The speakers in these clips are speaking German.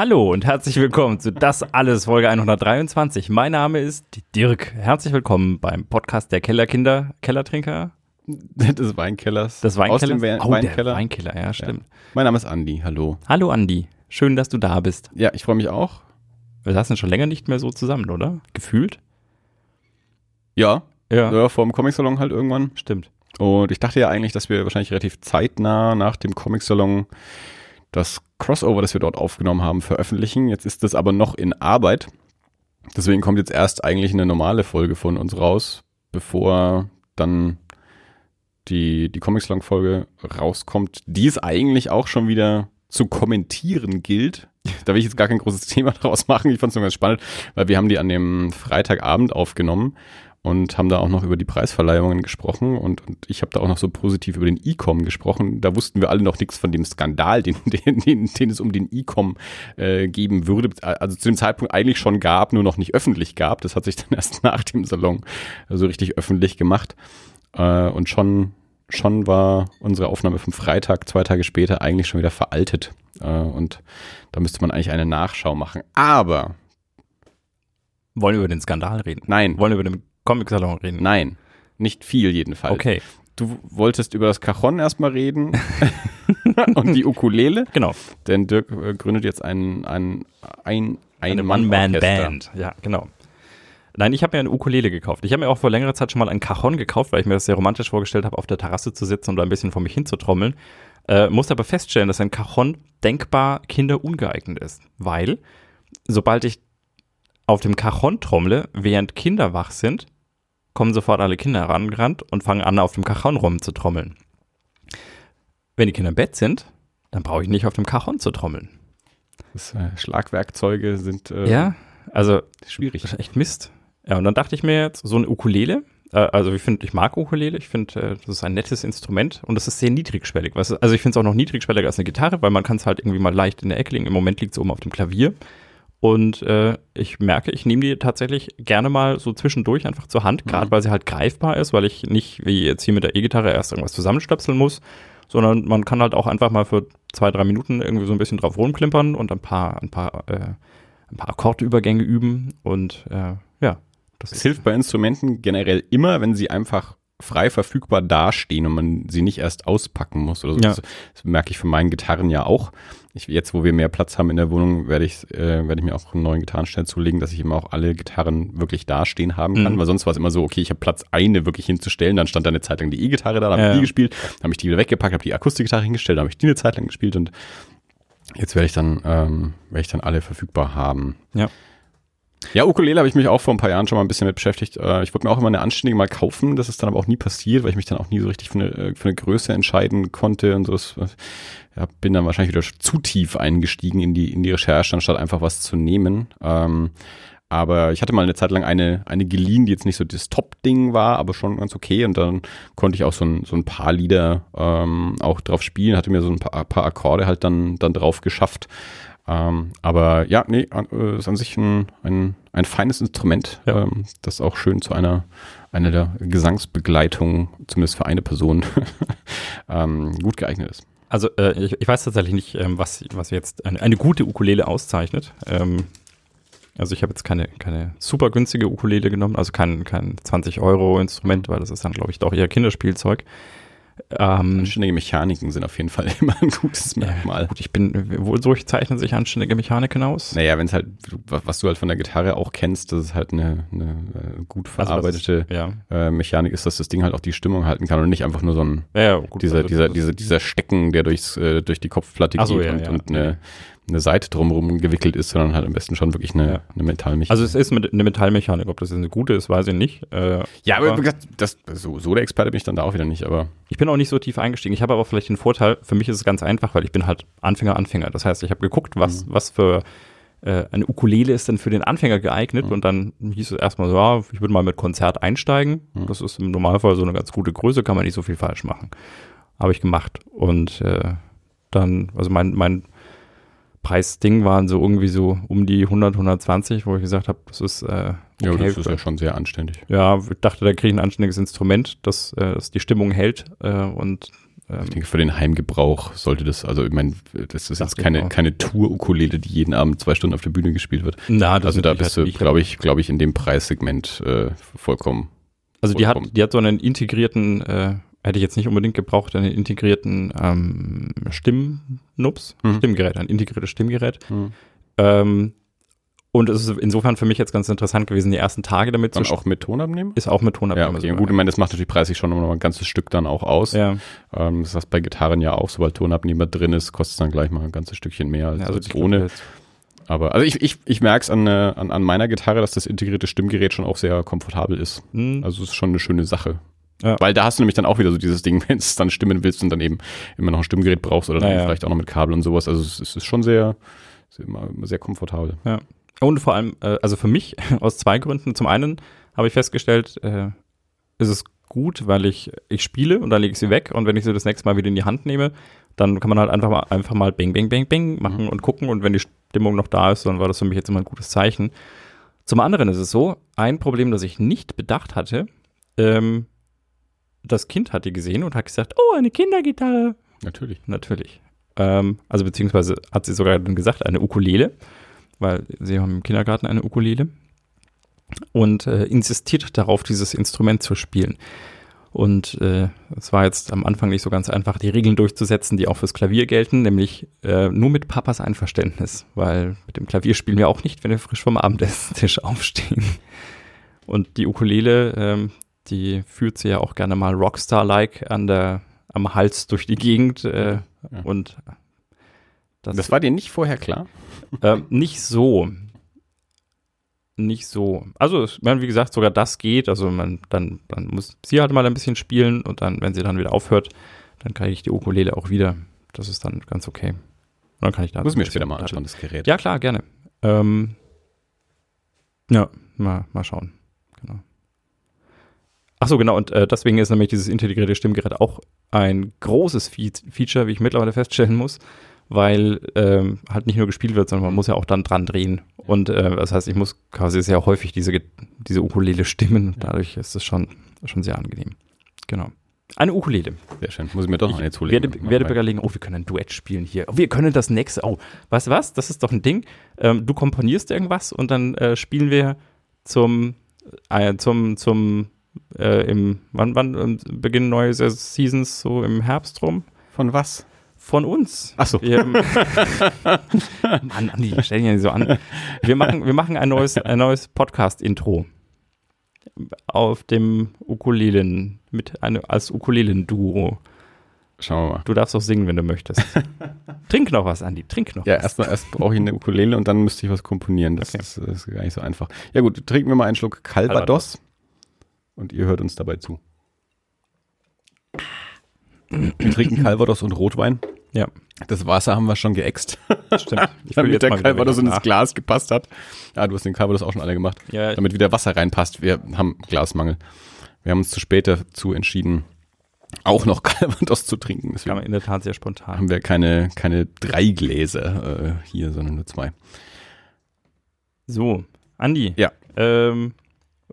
Hallo und herzlich willkommen zu Das Alles Folge 123. Mein Name ist Dirk. Herzlich willkommen beim Podcast der Kellerkinder, Kellertrinker. Des Weinkellers. Des Weinkellers. Aus dem We oh, Weinkeller. Der Weinkeller, ja, stimmt. Mein Name ist Andi, hallo. Hallo Andi, schön, dass du da bist. Ja, ich freue mich auch. Wir saßen schon länger nicht mehr so zusammen, oder? Gefühlt? Ja, Ja, ja vor dem Comic-Salon halt irgendwann. stimmt. Und ich dachte ja eigentlich, dass wir wahrscheinlich relativ zeitnah nach dem Comic-Salon das Crossover, das wir dort aufgenommen haben, veröffentlichen. Jetzt ist das aber noch in Arbeit. Deswegen kommt jetzt erst eigentlich eine normale Folge von uns raus, bevor dann die, die Comic-Salon-Folge rauskommt, die es eigentlich auch schon wieder zu kommentieren gilt. Da will ich jetzt gar kein großes Thema draus machen. Ich fand es nur ganz spannend, weil wir haben die an dem Freitagabend aufgenommen und haben da auch noch über die Preisverleihungen gesprochen und, und ich habe da auch noch so positiv über den E-Com gesprochen. Da wussten wir alle noch nichts von dem Skandal, den, den, den, den es um den E-Com äh, geben würde. Also zu dem Zeitpunkt eigentlich schon gab, nur noch nicht öffentlich gab. Das hat sich dann erst nach dem Salon so richtig öffentlich gemacht. Äh, und schon, schon war unsere Aufnahme vom Freitag, zwei Tage später, eigentlich schon wieder veraltet. Äh, und da müsste man eigentlich eine Nachschau machen. Aber Wollen wir über den Skandal reden? nein, Wollen wir über den Comic-Salon reden? nein, nicht viel jedenfalls. Okay, Du wolltest über das Cajon erstmal reden und die Ukulele, genau. denn Dirk äh, gründet jetzt ein, ein, ein, Eine One-Man-Orchester. One-Man-Band. Ja, genau. Nein, ich habe mir eine Ukulele gekauft. Ich habe mir auch vor längerer Zeit schon mal ein Cajon gekauft, weil ich mir das sehr romantisch vorgestellt habe, auf der Terrasse zu sitzen und da ein bisschen vor mich hinzutrommeln. Äh, musste aber feststellen, dass ein Cajon denkbar kinderungeeignet ist, weil sobald ich auf dem Cajon trommle, während Kinder wach sind, kommen sofort alle Kinder herangerannt und fangen an, auf dem Cajon rumzutrommeln. Wenn die Kinder im Bett sind, dann brauche ich nicht auf dem Cajon zu trommeln. Das, äh, Schlagwerkzeuge sind äh, Ja, also schwierig. Das ist echt Mist. Ja, und dann dachte ich mir jetzt, so eine Ukulele, äh, also ich finde, ich mag Ukulele, ich finde, äh, das ist ein nettes Instrument und es ist sehr niedrigschwellig. Was, also ich finde es auch noch niedrigschwelliger als eine Gitarre, weil man kann es halt irgendwie mal leicht in der Ecke legen. Im Moment liegt es oben auf dem Klavier. Und äh, ich merke, ich nehme die tatsächlich gerne mal so zwischendurch einfach zur Hand, gerade Mhm. weil sie halt greifbar ist, weil ich nicht wie jetzt hier mit der E-Gitarre erst irgendwas zusammenstöpseln muss, sondern man kann halt auch einfach mal für zwei, drei Minuten irgendwie so ein bisschen drauf rumklimpern und ein paar, ein paar, äh, ein paar Akkordübergänge üben und äh, ja. Das Es hilft bei Instrumenten generell immer, wenn sie einfach frei verfügbar dastehen und man sie nicht erst auspacken muss oder so. Ja. Das, das merke ich von meinen Gitarren ja auch. Ich, jetzt, wo wir mehr Platz haben in der Wohnung, werde ich, äh, werde ich mir auch einen neuen Gitarrenständer zulegen, dass ich immer auch alle Gitarren wirklich dastehen haben kann. Mhm. Weil sonst war es immer so, okay, ich habe Platz, eine wirklich hinzustellen. Dann stand da eine Zeit lang die E-Gitarre da, dann habe Ja, ich die gespielt, dann habe ich die wieder weggepackt, habe die Akustikgitarre hingestellt, dann habe ich die eine Zeit lang gespielt und jetzt werde ich dann, ähm, werde ich dann alle verfügbar haben. Ja. Ja, Ukulele habe ich mich auch vor ein paar Jahren schon mal ein bisschen mit beschäftigt. Äh, Ich wollte mir auch immer eine anständige mal kaufen. Das ist dann aber auch nie passiert, weil ich mich dann auch nie so richtig für eine, äh, für eine Größe entscheiden konnte und so. Ja, bin dann wahrscheinlich wieder zu tief eingestiegen in die, in die Recherche, anstatt einfach was zu nehmen. Ähm, aber ich hatte mal eine Zeit lang eine, eine geliehen, die jetzt nicht so das Top-Ding war, aber schon ganz okay. Und dann konnte ich auch so ein, so ein paar Lieder ähm, auch drauf spielen, hatte mir so ein paar, paar Akkorde halt dann, dann drauf geschafft. Ähm, aber ja, nee, äh, ist an sich ein, ein, ein feines Instrument, Ja. ähm, das auch schön zu einer, einer der Gesangsbegleitungen, zumindest für eine Person, ähm, gut geeignet ist. Also äh, ich, ich weiß tatsächlich nicht, ähm, was, was jetzt eine, eine gute Ukulele auszeichnet. Ähm, also ich habe jetzt keine, keine super günstige Ukulele genommen, also kein, kein 20 Euro Instrument, weil das ist dann, glaube ich, doch eher Kinderspielzeug. Ähm, Anständige Mechaniken sind auf jeden Fall immer ein gutes ja, Merkmal. gut, ich bin, wodurch zeichnen sich anständige Mechaniken aus? Naja, wenn es halt, was du halt von der Gitarre auch kennst, dass es halt eine, eine äh, gut Also, verarbeitete ist- ja. äh, Mechanik ist, dass das Ding halt auch die Stimmung halten kann und nicht einfach nur so ein Ja, ja, gut. dieser, also dieser, dieser, dieser Stecken, der durchs, äh, durch die Kopfplatte so, geht ja, und, ja. und eine, eine Seite drumherum gewickelt ist, sondern halt am besten schon wirklich eine, Ja. eine Metallmechanik. Also es ist mit, eine Metallmechanik, ob das eine gute ist, weiß ich nicht. Äh, ja, aber, wie gesagt, das, so, so der Experte bin ich dann da auch wieder nicht, aber Ich bin auch nicht so tief eingestiegen. Ich habe aber vielleicht den Vorteil, für mich ist es ganz einfach, weil ich bin halt Anfänger, Anfänger. Das heißt, ich habe geguckt, was, was für äh, eine Ukulele ist denn für den Anfänger geeignet und dann hieß es erstmal so, ja, ich würde mal mit Konzert einsteigen. Das ist im Normalfall so eine ganz gute Größe, kann man nicht so viel falsch machen. Habe ich gemacht. Und äh, dann, also mein, mein Preisding waren so irgendwie so um die 100, 120, wo ich gesagt habe, das ist äh, ja, okay. das ist ja schon sehr anständig. Ja, ich dachte, da kriege ich ein anständiges Instrument, das, äh, das die Stimmung hält äh, und ähm, Ich denke, für den Heimgebrauch sollte das, also ich meine, das ist jetzt keine, keine Tour-Ukulele, die jeden Abend zwei Stunden auf der Bühne gespielt wird. na, das Also da ist bist du, glaube ich, glaube ich, in dem Preissegment äh, vollkommen. Also die hat, die hat so einen integrierten, äh, hätte ich jetzt nicht unbedingt gebraucht, einen integrierten ähm, Stimmnups, Mhm. Stimmgerät, ein integriertes Stimmgerät. Hm. Ähm, und es ist insofern für mich jetzt ganz interessant gewesen, die ersten Tage damit Dann zu auch mit Ton abnehmen? ist auch mit Ja, Tonabnehmer. okay. gut, ich meine, das macht natürlich preislich schon noch mal ein ganzes Stück dann auch aus. ja. Ähm, das heißt bei Gitarren ja auch, sobald Tonabnehmer drin ist, kostet es dann gleich mal ein ganzes Stückchen mehr als, Ja, also als ohne. Aber also ich, ich, ich merke es an, äh, an, an meiner Gitarre, dass das integrierte Stimmgerät schon auch sehr komfortabel ist. Hm, Also es ist schon eine schöne Sache. Ja. Weil da hast du nämlich dann auch wieder so dieses Ding, wenn du es dann stimmen willst und dann eben immer noch ein Stimmgerät brauchst oder dann Naja. vielleicht auch noch mit Kabel und sowas. Also es, ist schon sehr, sehr, sehr komfortabel. Und vor allem, äh, also für mich aus zwei Gründen. Zum einen habe ich festgestellt, äh, ist es gut, weil ich, ich spiele und dann lege ich sie weg und wenn ich sie das nächste Mal wieder in die Hand nehme, dann kann man halt einfach mal, einfach mal Bang, Bang, Bang, Bang machen und gucken und wenn die Stimmung noch da ist, dann war das für mich jetzt immer ein gutes Zeichen. Zum anderen ist es so, ein Problem, das ich nicht bedacht hatte, ähm, das Kind hat die gesehen und hat gesagt, oh, eine Kindergitarre. Natürlich. Natürlich. Ähm, also beziehungsweise hat sie sogar dann gesagt, eine Ukulele, weil sie haben im Kindergarten eine Ukulele und äh, insistiert darauf, dieses Instrument zu spielen. Und äh, es war jetzt am Anfang nicht so ganz einfach, die Regeln durchzusetzen, die auch fürs Klavier gelten, nämlich äh, nur mit Papas Einverständnis, weil mit dem Klavier spielen wir auch nicht, wenn wir frisch vom Abendesstisch aufstehen. Und die Ukulele, ähm, die führt sie ja auch gerne mal Rockstar-like an der, am Hals durch die Gegend äh, Ja. und das, Das war dir nicht vorher klar? ähm, nicht so. Nicht so. Also, ich meine, wie gesagt, sogar das geht. Also, man, dann, dann muss sie halt mal ein bisschen spielen und dann, wenn sie dann wieder aufhört, dann kriege ich die Ukulele auch wieder. Das ist dann ganz okay. Und dann kann ich da. Muss mir später bisschen mal anschauen, das Gerät. Ja, klar, gerne. Ähm, ja, mal, mal schauen. Ach so, genau. Und äh, deswegen ist nämlich dieses integrierte Stimmgerät auch ein großes Fe Feature, wie ich mittlerweile feststellen muss, weil ähm, halt nicht nur gespielt wird, sondern man muss ja auch dann dran drehen. Und äh, das heißt, ich muss quasi sehr häufig diese, diese Ukulele stimmen. Dadurch ist es schon, schon sehr angenehm. Genau. Eine Ukulele. Sehr schön. Muss ich mir doch noch eine zulegen. werde, werde überlegen, oh, wir können ein Duett spielen hier. Oh, wir können das nächste. Oh, weißt du was? Das ist doch ein Ding. Ähm, du komponierst irgendwas und dann äh, spielen wir zum, äh, zum, zum, äh, im, wann, wann ähm, Beginn neue Seasons, so im Herbst rum? Von was? Von uns. Ach so. Wir, Mann, Andi, stell dich ja nicht so an. Wir machen, wir machen ein neues, ein neues Podcast-Intro. Auf dem Ukulelen, mit einem, als Ukulelen-Duo. Schauen wir mal. Du darfst auch singen, wenn du möchtest. trink noch was, Andi, trink noch Ja, was. erstmal erst brauche ich eine Ukulele und dann müsste ich was komponieren. Das, Okay. ist, das ist gar nicht so einfach. Ja gut, trinken wir mal einen Schluck Calvados und ihr hört uns dabei zu. Wir trinken Calvados und Rotwein. Ja, Das Wasser haben wir schon geäxt, stimmt. Ich damit jetzt der Calvados ins nach. Glas gepasst hat. Ja, du hast den Calvados auch schon alle gemacht. Ja, Damit wieder Wasser reinpasst. Wir haben Glasmangel. Wir haben uns zu spät dazu entschieden, auch noch Calvados zu trinken. kam Deswegen in der Tat sehr spontan. haben wir keine, keine drei Gläser äh, hier, sondern nur zwei. So, Andi. Ja. Ähm,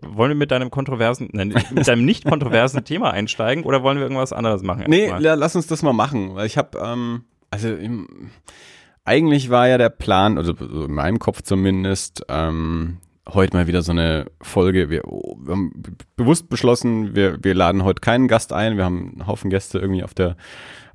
wollen wir mit deinem kontroversen, nein, mit deinem nicht kontroversen Thema einsteigen oder wollen wir irgendwas anderes machen? Nee, la- lass uns das mal machen, weil ich habe, ähm, also im, eigentlich war ja der Plan, also so in meinem Kopf zumindest, ähm, heute mal wieder so eine Folge. Wir, wir haben bewusst beschlossen, wir, wir laden heute keinen Gast ein. Wir haben einen Haufen Gäste irgendwie auf der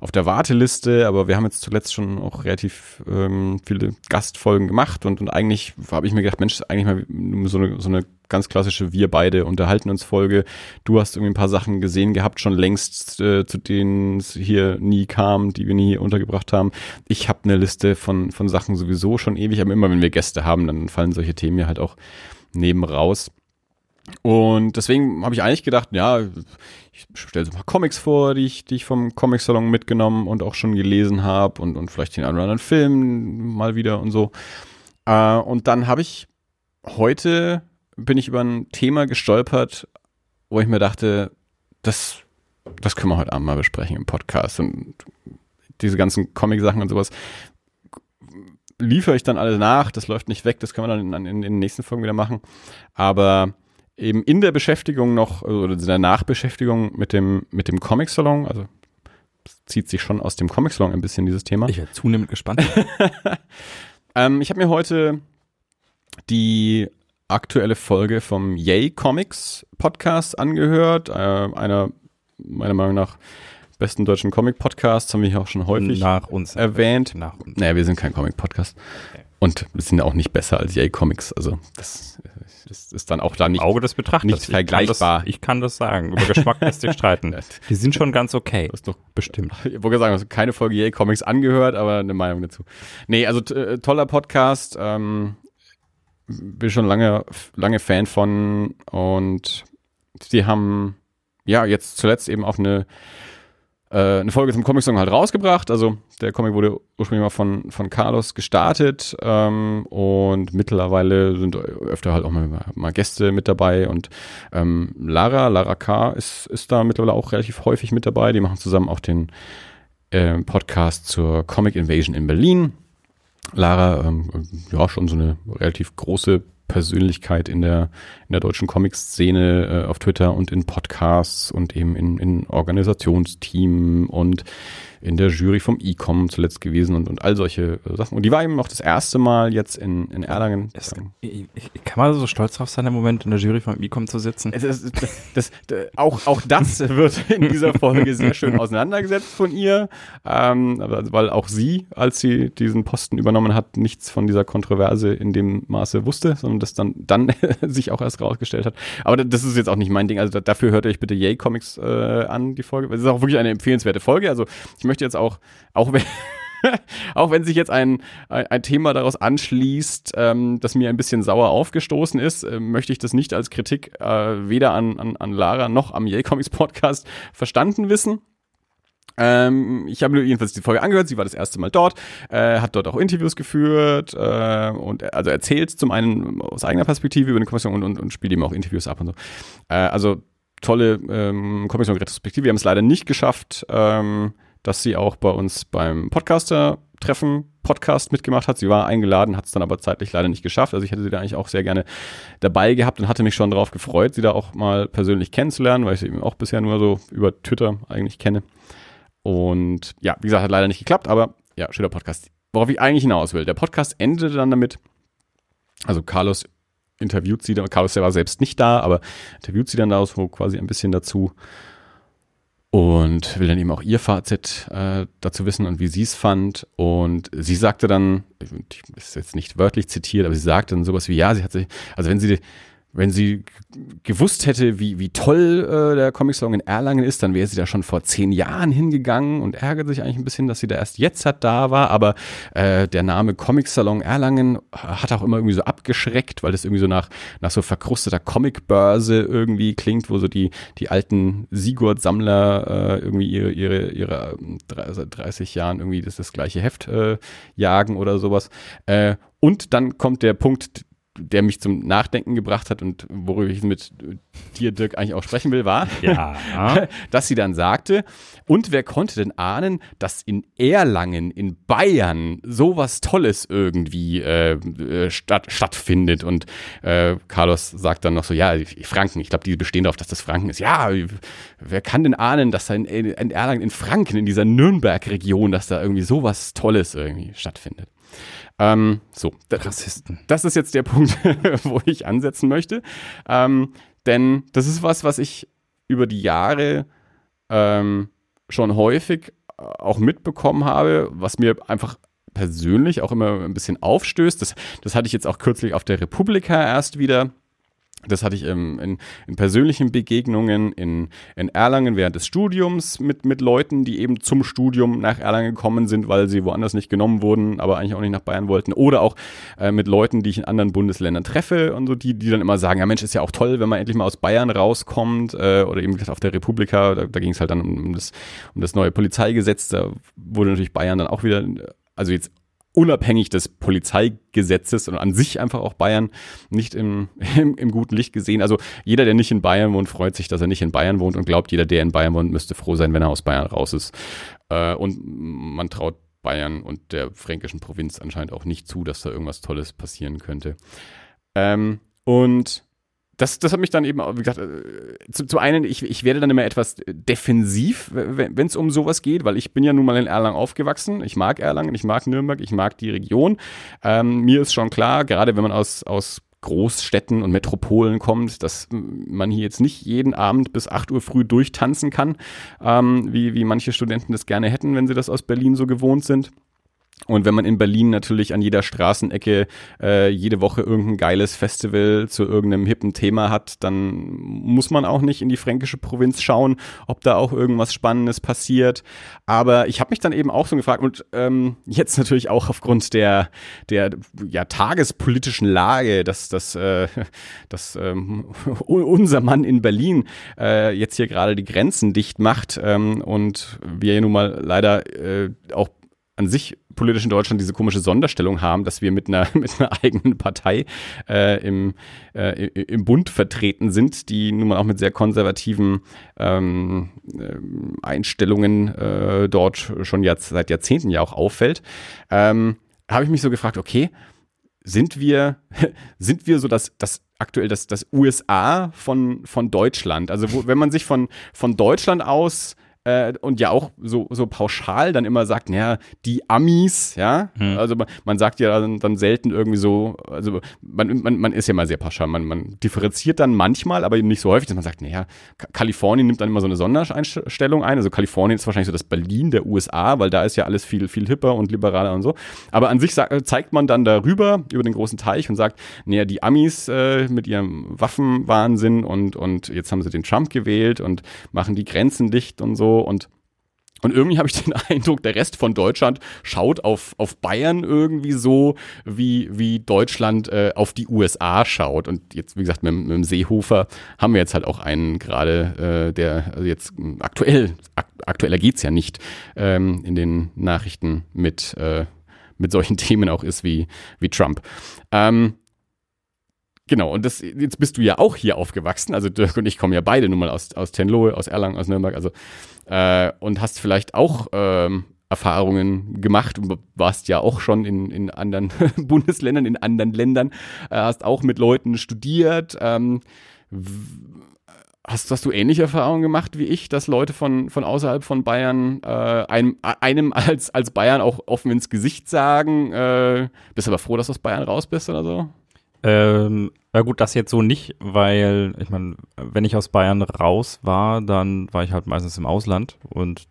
auf der Warteliste, aber wir haben jetzt zuletzt schon auch relativ ähm, viele Gastfolgen gemacht und, und eigentlich habe ich mir gedacht, Mensch, eigentlich mal so eine, so eine ganz klassische Wir beide unterhalten uns Folge. Du hast irgendwie ein paar Sachen gesehen gehabt, schon längst, äh, zu denen es hier nie kam, die wir nie hier untergebracht haben. Ich habe eine Liste von, von Sachen sowieso schon ewig, aber immer wenn wir Gäste haben, dann fallen solche Themen ja halt auch neben raus. Und deswegen habe ich eigentlich gedacht, ja, ich stelle so ein paar Comics vor, die ich, die ich vom Comic-Salon mitgenommen und auch schon gelesen habe und, und vielleicht den einen oder anderen Film mal wieder und so. Äh, und dann habe ich heute bin ich über ein Thema gestolpert, wo ich mir dachte, das, das können wir heute Abend mal besprechen im Podcast und diese ganzen Comic-Sachen und sowas liefere ich dann alle nach, das läuft nicht weg, das können wir dann in, in, in den nächsten Folgen wieder machen. Aber eben in der Beschäftigung noch, oder in der Nachbeschäftigung mit dem, mit dem Comic-Salon, also zieht sich schon aus dem Comic-Salon ein bisschen, dieses Thema. Ich werde zunehmend gespannt. Ähm, ich habe mir heute die aktuelle Folge vom Yay Comics Podcast angehört. Äh, einer meiner Meinung nach besten deutschen Comic-Podcasts, haben wir hier auch schon häufig Nach uns. erwähnt. Nach uns. Naja, wir sind kein Comic-Podcast. Okay. Und wir sind auch nicht besser als Yay Comics. Also das, das ist dann auch da nicht. Auge des Betrachters. nicht Ich kann vergleichbar. Das, ich kann das sagen. Über Geschmack lässt sich streiten. Die sind schon ganz okay. Du hast noch Bestimmt. Ich wollte sagen, du hast keine Folge Yay Comics angehört, aber eine Meinung dazu. Nee, also äh, toller Podcast. Ähm, bin schon lange, lange Fan von und die haben ja jetzt zuletzt eben auch eine, äh, eine Folge zum Comic-Song halt rausgebracht. Also der Comic wurde ursprünglich mal von, von Carlos gestartet ähm, und mittlerweile sind öfter halt auch mal, mal Gäste mit dabei und ähm, Lara, Lara K. Ist, ist da mittlerweile auch relativ häufig mit dabei. Die machen zusammen auch den äh, Podcast zur Comic Invasion in Berlin. Lara, ähm, ja, schon so eine relativ große Persönlichkeit in der, in der deutschen Comic-Szene äh, auf Twitter und in Podcasts und eben in, in Organisationsteam und in der Jury vom E-Com zuletzt gewesen und, und all solche äh, Sachen. Und die war eben noch das erste Mal jetzt in, in Erlangen. Es, kann man so stolz drauf sein, im Moment in der Jury vom Ecom zu sitzen? Ist, das, das, auch, auch das wird in dieser Folge sehr schön auseinandergesetzt von ihr, ähm, weil auch sie, als sie diesen Posten übernommen hat, nichts von dieser Kontroverse in dem Maße wusste, sondern das dann, dann sich auch erst rausgestellt hat. Aber das ist jetzt auch nicht mein Ding. Also da, dafür hört euch bitte Yay Comics äh, an, die Folge. Es ist auch wirklich eine empfehlenswerte Folge. Also ich möchte jetzt auch, auch wenn auch wenn sich jetzt ein, ein, Thema daraus anschließt, ähm, das mir ein bisschen sauer aufgestoßen ist, äh, möchte ich das nicht als Kritik äh, weder an, an, an Lara noch am Yay Comics Podcast verstanden wissen. Ähm, ich habe jedenfalls die Folge angehört, sie war das erste Mal dort, äh, hat dort auch Interviews geführt äh, und also erzählt zum einen aus eigener Perspektive über eine Kommission und, und, und spielt eben auch Interviews ab und so. Äh, also tolle ähm, Kommission-Retrospektive. Wir haben es leider nicht geschafft, ähm, dass sie auch bei uns beim Podcaster-Treffen Podcast mitgemacht hat. Sie war eingeladen, hat es dann aber zeitlich leider nicht geschafft. Also ich hätte sie da eigentlich auch sehr gerne dabei gehabt und hatte mich schon darauf gefreut, sie da auch mal persönlich kennenzulernen, weil ich sie eben auch bisher nur so über Twitter eigentlich kenne. Und ja, wie gesagt, hat leider nicht geklappt, aber ja, schöner Podcast. Worauf ich eigentlich hinaus will. Der Podcast endete dann damit, also Carlos interviewt sie, Carlos der war selbst nicht da, aber interviewt sie dann da so quasi ein bisschen dazu und will dann eben auch ihr Fazit äh, dazu wissen und wie sie es fand. Und sie sagte dann, ich ist jetzt nicht wörtlich zitiert, aber sie sagte dann sowas wie, ja, sie hat sich, also wenn sie wenn sie gewusst hätte, wie, wie toll äh, der Comic-Song in Erlangen ist, dann wäre sie da schon vor zehn Jahren hingegangen und ärgert sich eigentlich ein bisschen, dass sie da erst jetzt hat da war. Aber äh, der Name Comic-Salon Erlangen hat auch immer irgendwie so abgeschreckt, weil das irgendwie so nach, nach so verkrusteter Comicbörse irgendwie klingt, wo so die, die alten Sigurd-Sammler äh, irgendwie ihre, ihre, ihre ähm, drei- seit 30 Jahren irgendwie das, das gleiche Heft äh, jagen oder sowas. Äh, und dann kommt der Punkt, der mich zum Nachdenken gebracht hat und worüber ich mit dir, Dirk, eigentlich auch sprechen will, war, Ja. dass sie dann sagte, und wer konnte denn ahnen, dass in Erlangen, in Bayern, sowas Tolles irgendwie äh, äh, statt, stattfindet? Und äh, Carlos sagt dann noch so, ja, Franken, ich glaube, die bestehen darauf, dass das Franken ist. Ja, wer kann denn ahnen, dass da in, in Erlangen, in Franken, in dieser Nürnberg-Region, dass da irgendwie sowas Tolles irgendwie stattfindet? Ähm, so, Rassisten. das ist jetzt der Punkt, wo ich ansetzen möchte. Ähm, denn das ist was, was ich über die Jahre ähm, schon häufig äh, auch mitbekommen habe, was mir einfach persönlich auch immer ein bisschen aufstößt. Das, das hatte ich jetzt auch kürzlich auf der Republika erst wieder. Das hatte ich ähm, in, in persönlichen Begegnungen in, in Erlangen während des Studiums mit, mit Leuten, die eben zum Studium nach Erlangen gekommen sind, weil sie woanders nicht genommen wurden, aber eigentlich auch nicht nach Bayern wollten. Oder auch äh, mit Leuten, die ich in anderen Bundesländern treffe und so, die, die dann immer sagen, ja Mensch, ist ja auch toll, wenn man endlich mal aus Bayern rauskommt. Äh, oder eben auf der Republika, da, da ging es halt dann um, um, das, um das neue Polizeigesetz. Da wurde natürlich Bayern dann auch wieder, also jetzt unabhängig des Polizeigesetzes und an sich einfach auch Bayern nicht im, im, im guten Licht gesehen. Also jeder, der nicht in Bayern wohnt, freut sich, dass er nicht in Bayern wohnt und glaubt, jeder, der in Bayern wohnt, müsste froh sein, wenn er aus Bayern raus ist. Äh, und man traut Bayern und der fränkischen Provinz anscheinend auch nicht zu, dass da irgendwas Tolles passieren könnte. Ähm, und das, das hat mich dann eben, wie gesagt, äh, zu, zu einen, ich, ich werde dann immer etwas defensiv, wenn es um sowas geht, weil ich bin ja nun mal in Erlangen aufgewachsen. Ich mag Erlangen, ich mag Nürnberg, ich mag die Region. Ähm, mir ist schon klar, gerade wenn man aus, aus Großstädten und Metropolen kommt, dass man hier jetzt nicht jeden Abend bis 8 Uhr früh durchtanzen kann, ähm, wie, wie manche Studenten das gerne hätten, wenn sie das aus Berlin so gewohnt sind. Und wenn man in Berlin natürlich an jeder Straßenecke äh, jede Woche irgendein geiles Festival zu irgendeinem hippen Thema hat, dann muss man auch nicht in die fränkische Provinz schauen, ob da auch irgendwas Spannendes passiert. Aber ich habe mich dann eben auch so gefragt und ähm, jetzt natürlich auch aufgrund der der ja tagespolitischen Lage, dass dass, äh, dass ähm, unser Mann in Berlin äh, jetzt hier gerade die Grenzen dicht macht ähm, und wir ja nun mal leider äh, auch an sich politisch in Deutschland diese komische Sonderstellung haben, dass wir mit einer, mit einer eigenen Partei äh, im, äh, im Bund vertreten sind, die nun mal auch mit sehr konservativen ähm, äh, Einstellungen äh, dort schon jetzt, seit Jahrzehnten ja auch auffällt, ähm, habe ich mich so gefragt, okay, sind wir, sind wir so das, das aktuell das, das USA von, von Deutschland? Also wo, wenn man sich von, von Deutschland aus äh, und ja auch so, so pauschal dann immer sagt, naja, die Amis, ja, hm. also man, man, sagt ja dann, dann, selten irgendwie so, also man, man, man ist ja mal sehr pauschal, man, man differenziert dann manchmal, aber eben nicht so häufig, dass man sagt, naja, Kalifornien nimmt dann immer so eine Sondereinstellung ein, also Kalifornien ist wahrscheinlich so das Berlin der USA, weil da ist ja alles viel, viel hipper und liberaler und so, aber an sich zeigt man dann darüber, über den großen Teich und sagt, naja, die Amis äh, mit ihrem Waffenwahnsinn und, und jetzt haben sie den Trump gewählt und machen die Grenzen dicht und so und und irgendwie habe ich den Eindruck, der Rest von Deutschland schaut auf, auf Bayern irgendwie so, wie, wie Deutschland äh, auf die USA schaut. Und jetzt, wie gesagt, mit, mit dem Seehofer haben wir jetzt halt auch einen gerade, äh, der also jetzt aktuell, ak aktueller geht's ja nicht, ähm, in den Nachrichten mit, äh, mit solchen Themen auch ist wie, wie Trump. Ähm, Genau, und das, jetzt bist du ja auch hier aufgewachsen. Also Dirk und ich kommen ja beide nun mal aus, aus Tenlohe, aus Erlangen, aus Nürnberg. Also, äh, und hast vielleicht auch ähm, Erfahrungen gemacht. Du warst ja auch schon in, in anderen Bundesländern, in anderen Ländern, äh, hast auch mit Leuten studiert. Ähm, Hast, hast du ähnliche Erfahrungen gemacht wie ich, dass Leute von, von außerhalb von Bayern äh, einem, einem als, als Bayern auch offen ins Gesicht sagen, äh, bist aber froh, dass du aus Bayern raus bist oder so? Ähm, ja gut, das jetzt so nicht, weil ich meine, wenn ich aus Bayern raus war, dann war ich halt meistens im Ausland und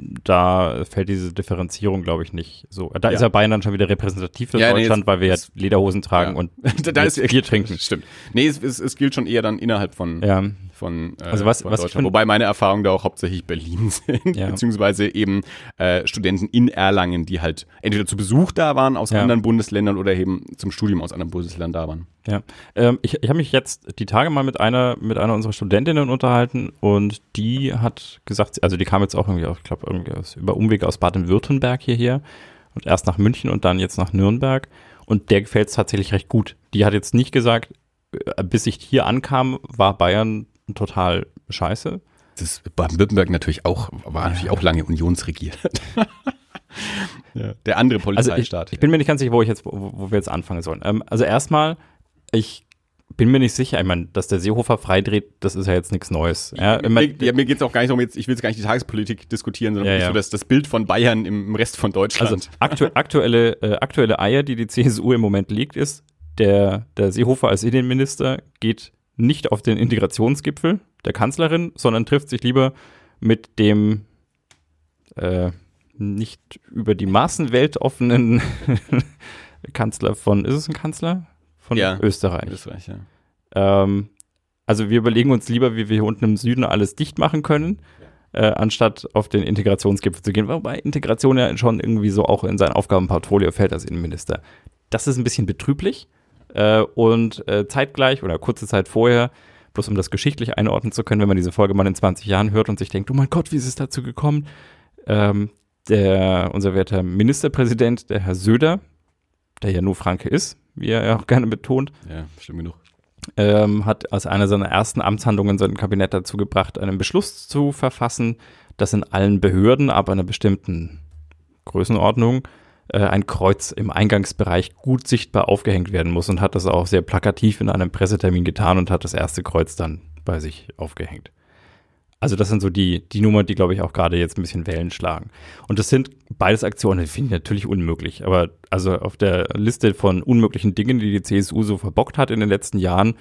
da fällt diese Differenzierung, glaube ich, nicht so. Da ja. ist ja Bayern dann schon wieder repräsentativ für ja, Deutschland, nee, weil wir jetzt Lederhosen tragen ja. und da ist Bier trinken. Stimmt. Nee, es, es, es, gilt schon eher dann innerhalb von, ja von, äh, also was, von was Deutschland. Wobei meine Erfahrungen da auch hauptsächlich Berlin sind, ja. beziehungsweise eben äh, Studenten in Erlangen, die halt entweder zu Besuch da waren aus ja. anderen Bundesländern oder eben zum Studium aus anderen Bundesländern da waren. Ja, ähm, ich, ich habe mich jetzt die Tage mal mit einer mit einer unserer Studentinnen unterhalten und die hat gesagt, also die kam jetzt auch irgendwie, ich glaube irgendwie aus, über Umwege aus Baden-Württemberg hierher und erst nach München und dann jetzt nach Nürnberg und der gefällt es tatsächlich recht gut. Die hat jetzt nicht gesagt, äh, bis ich hier ankam, war Bayern total scheiße. Das Baden-Württemberg natürlich auch, war natürlich auch lange unionsregiert. ja, der andere Polizeistaat. Also ich, ich, bin mir nicht ganz sicher, wo ich jetzt, wo, wo wir jetzt anfangen sollen. Ähm, also erstmal, ich bin mir nicht sicher. Ich meine, dass der Seehofer freidreht, das ist ja jetzt nichts Neues. Ja, mir, ja, mir geht es auch gar nicht darum, jetzt, ich will jetzt gar nicht die Tagespolitik diskutieren, sondern ja, ja. so das, das Bild von Bayern im Rest von Deutschland. Also aktu aktuelle, äh, aktuelle Eier, die die CSU im Moment liegt, ist, der, der Seehofer als Innenminister geht nicht auf den Integrationsgipfel der Kanzlerin, sondern trifft sich lieber mit dem äh, nicht über die Maßenwelt offenen Kanzler von, ist es ein Kanzler? Von ja, Österreich. Österreich ja. Ähm, also wir überlegen uns lieber, wie wir hier unten im Süden alles dicht machen können, ja. äh, anstatt auf den Integrationsgipfel zu gehen. Wobei Integration ja schon irgendwie so auch in sein Aufgabenportfolio fällt als Innenminister. Das ist ein bisschen betrüblich. Äh, und äh, zeitgleich oder kurze Zeit vorher, bloß um das geschichtlich einordnen zu können, wenn man diese Folge mal in 20 Jahren hört und sich denkt, oh mein Gott, wie ist es dazu gekommen? Ähm, der, unser werter Ministerpräsident, der Herr Söder, der ja nur Franke ist, wie er ja auch gerne betont. Ja, stimmt genug. Ähm, hat als eine seiner ersten Amtshandlungen sein Kabinett dazu gebracht, einen Beschluss zu verfassen, dass in allen Behörden ab einer bestimmten Größenordnung äh, ein Kreuz im Eingangsbereich gut sichtbar aufgehängt werden muss und hat das auch sehr plakativ in einem Pressetermin getan und hat das erste Kreuz dann bei sich aufgehängt. Also das sind so die, die Nummern, die, glaube ich, auch gerade jetzt ein bisschen Wellen schlagen. Und das sind beides Aktionen, die finde ich natürlich unmöglich. Aber also auf der Liste von unmöglichen Dingen, die die CSU so verbockt hat in den letzten Jahren,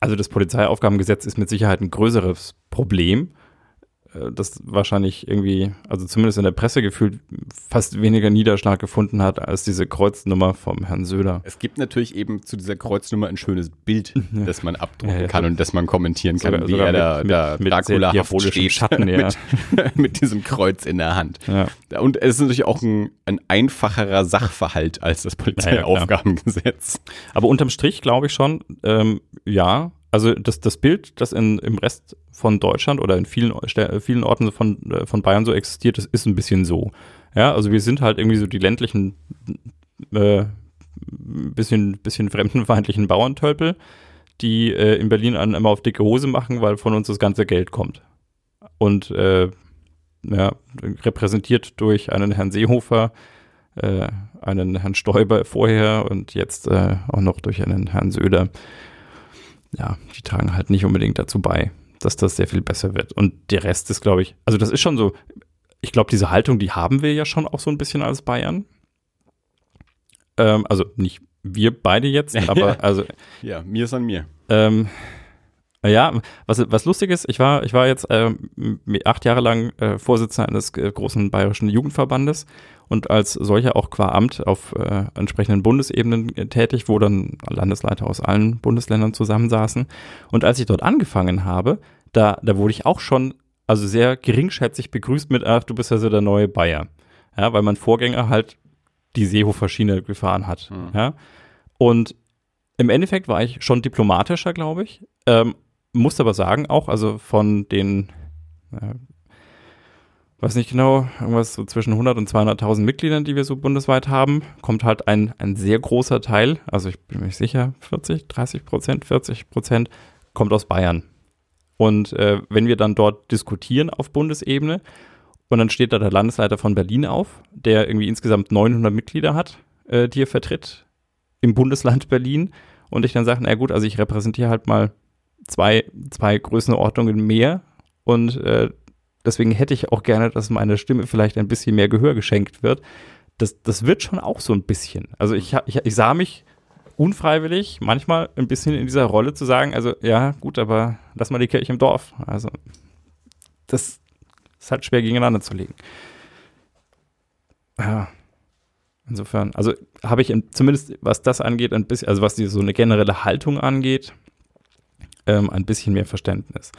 also das Polizeiaufgabengesetz ist mit Sicherheit ein größeres Problem. Äh, das wahrscheinlich irgendwie, also zumindest in der Presse gefühlt, fast weniger Niederschlag gefunden hat als diese Kreuznummer vom Herrn Söder. Es gibt natürlich eben zu dieser Kreuznummer ein schönes Bild, das man abdrucken ja, kann und das man kommentieren kann, sogar, wie sogar er da, mit, da mit Dracula steht Schatten, ja. mit, mit, diesem Kreuz in der Hand. Und es ist natürlich auch ein, ein einfacherer Sachverhalt als das Polizeiaufgabengesetz. Aber unterm Strich glaube ich schon, ähm, ja, also das, das Bild, das in, im Rest von Deutschland oder in vielen, vielen Orten von, äh, von Bayern so existiert, das ist ein bisschen so. Ja, also wir sind halt irgendwie so die ländlichen, äh, bisschen, bisschen fremdenfeindlichen Bauerntölpel, die äh, in Berlin an, immer auf dicke Hose machen, weil von uns das ganze Geld kommt. Und äh, ja, repräsentiert durch einen Herrn Seehofer, äh, einen Herrn Stoiber vorher und jetzt äh, auch noch durch einen Herrn Söder ja, die tragen halt nicht unbedingt dazu bei, dass das sehr viel besser wird. Und der Rest ist, glaube ich, also das ist schon so, ich glaube, diese Haltung, die haben wir ja schon auch so ein bisschen als Bayern. Ähm, also nicht wir beide jetzt, aber also. Ja, mir ist an mir. Ähm, ja, was, was lustig ist, ich war, ich war jetzt äh, acht Jahre lang äh, Vorsitzender eines äh, großen bayerischen Jugendverbandes und als solcher auch qua Amt auf äh, entsprechenden Bundesebenen äh, tätig, wo dann Landesleiter aus allen Bundesländern zusammensaßen. Und als ich dort angefangen habe, da, da wurde ich auch schon also sehr geringschätzig begrüßt mit, ach, du bist ja so der neue Bayer. Ja, weil mein Vorgänger halt die Seehofer-Schiene gefahren hat. Mhm. Ja. Und im Endeffekt war ich schon diplomatischer, glaube ich. Ähm, musste aber sagen, auch, also von den äh, weiß nicht genau, irgendwas so zwischen 100 und 200.000 Mitgliedern, die wir so bundesweit haben, kommt halt ein, ein sehr großer Teil, also ich bin mir sicher, 40, 30 Prozent, 40 Prozent, kommt aus Bayern. Und äh, wenn wir dann dort diskutieren auf Bundesebene und dann steht da der Landesleiter von Berlin auf, der irgendwie insgesamt 900 Mitglieder hat, äh, die er vertritt im Bundesland Berlin und ich dann sage, na gut, also ich repräsentiere halt mal zwei, zwei Größenordnungen mehr und äh, Deswegen hätte ich auch gerne, dass meine Stimme vielleicht ein bisschen mehr Gehör geschenkt wird. Das, das wird schon auch so ein bisschen. Also ich, ich, ich sah mich unfreiwillig manchmal ein bisschen in dieser Rolle zu sagen, also ja, gut, aber lass mal die Kirche im Dorf. Also das ist halt schwer gegeneinander zu legen. Ja. Insofern, also habe ich in, zumindest, was das angeht, ein bisschen, also was die, so eine generelle Haltung angeht, ähm, ein bisschen mehr Verständnis.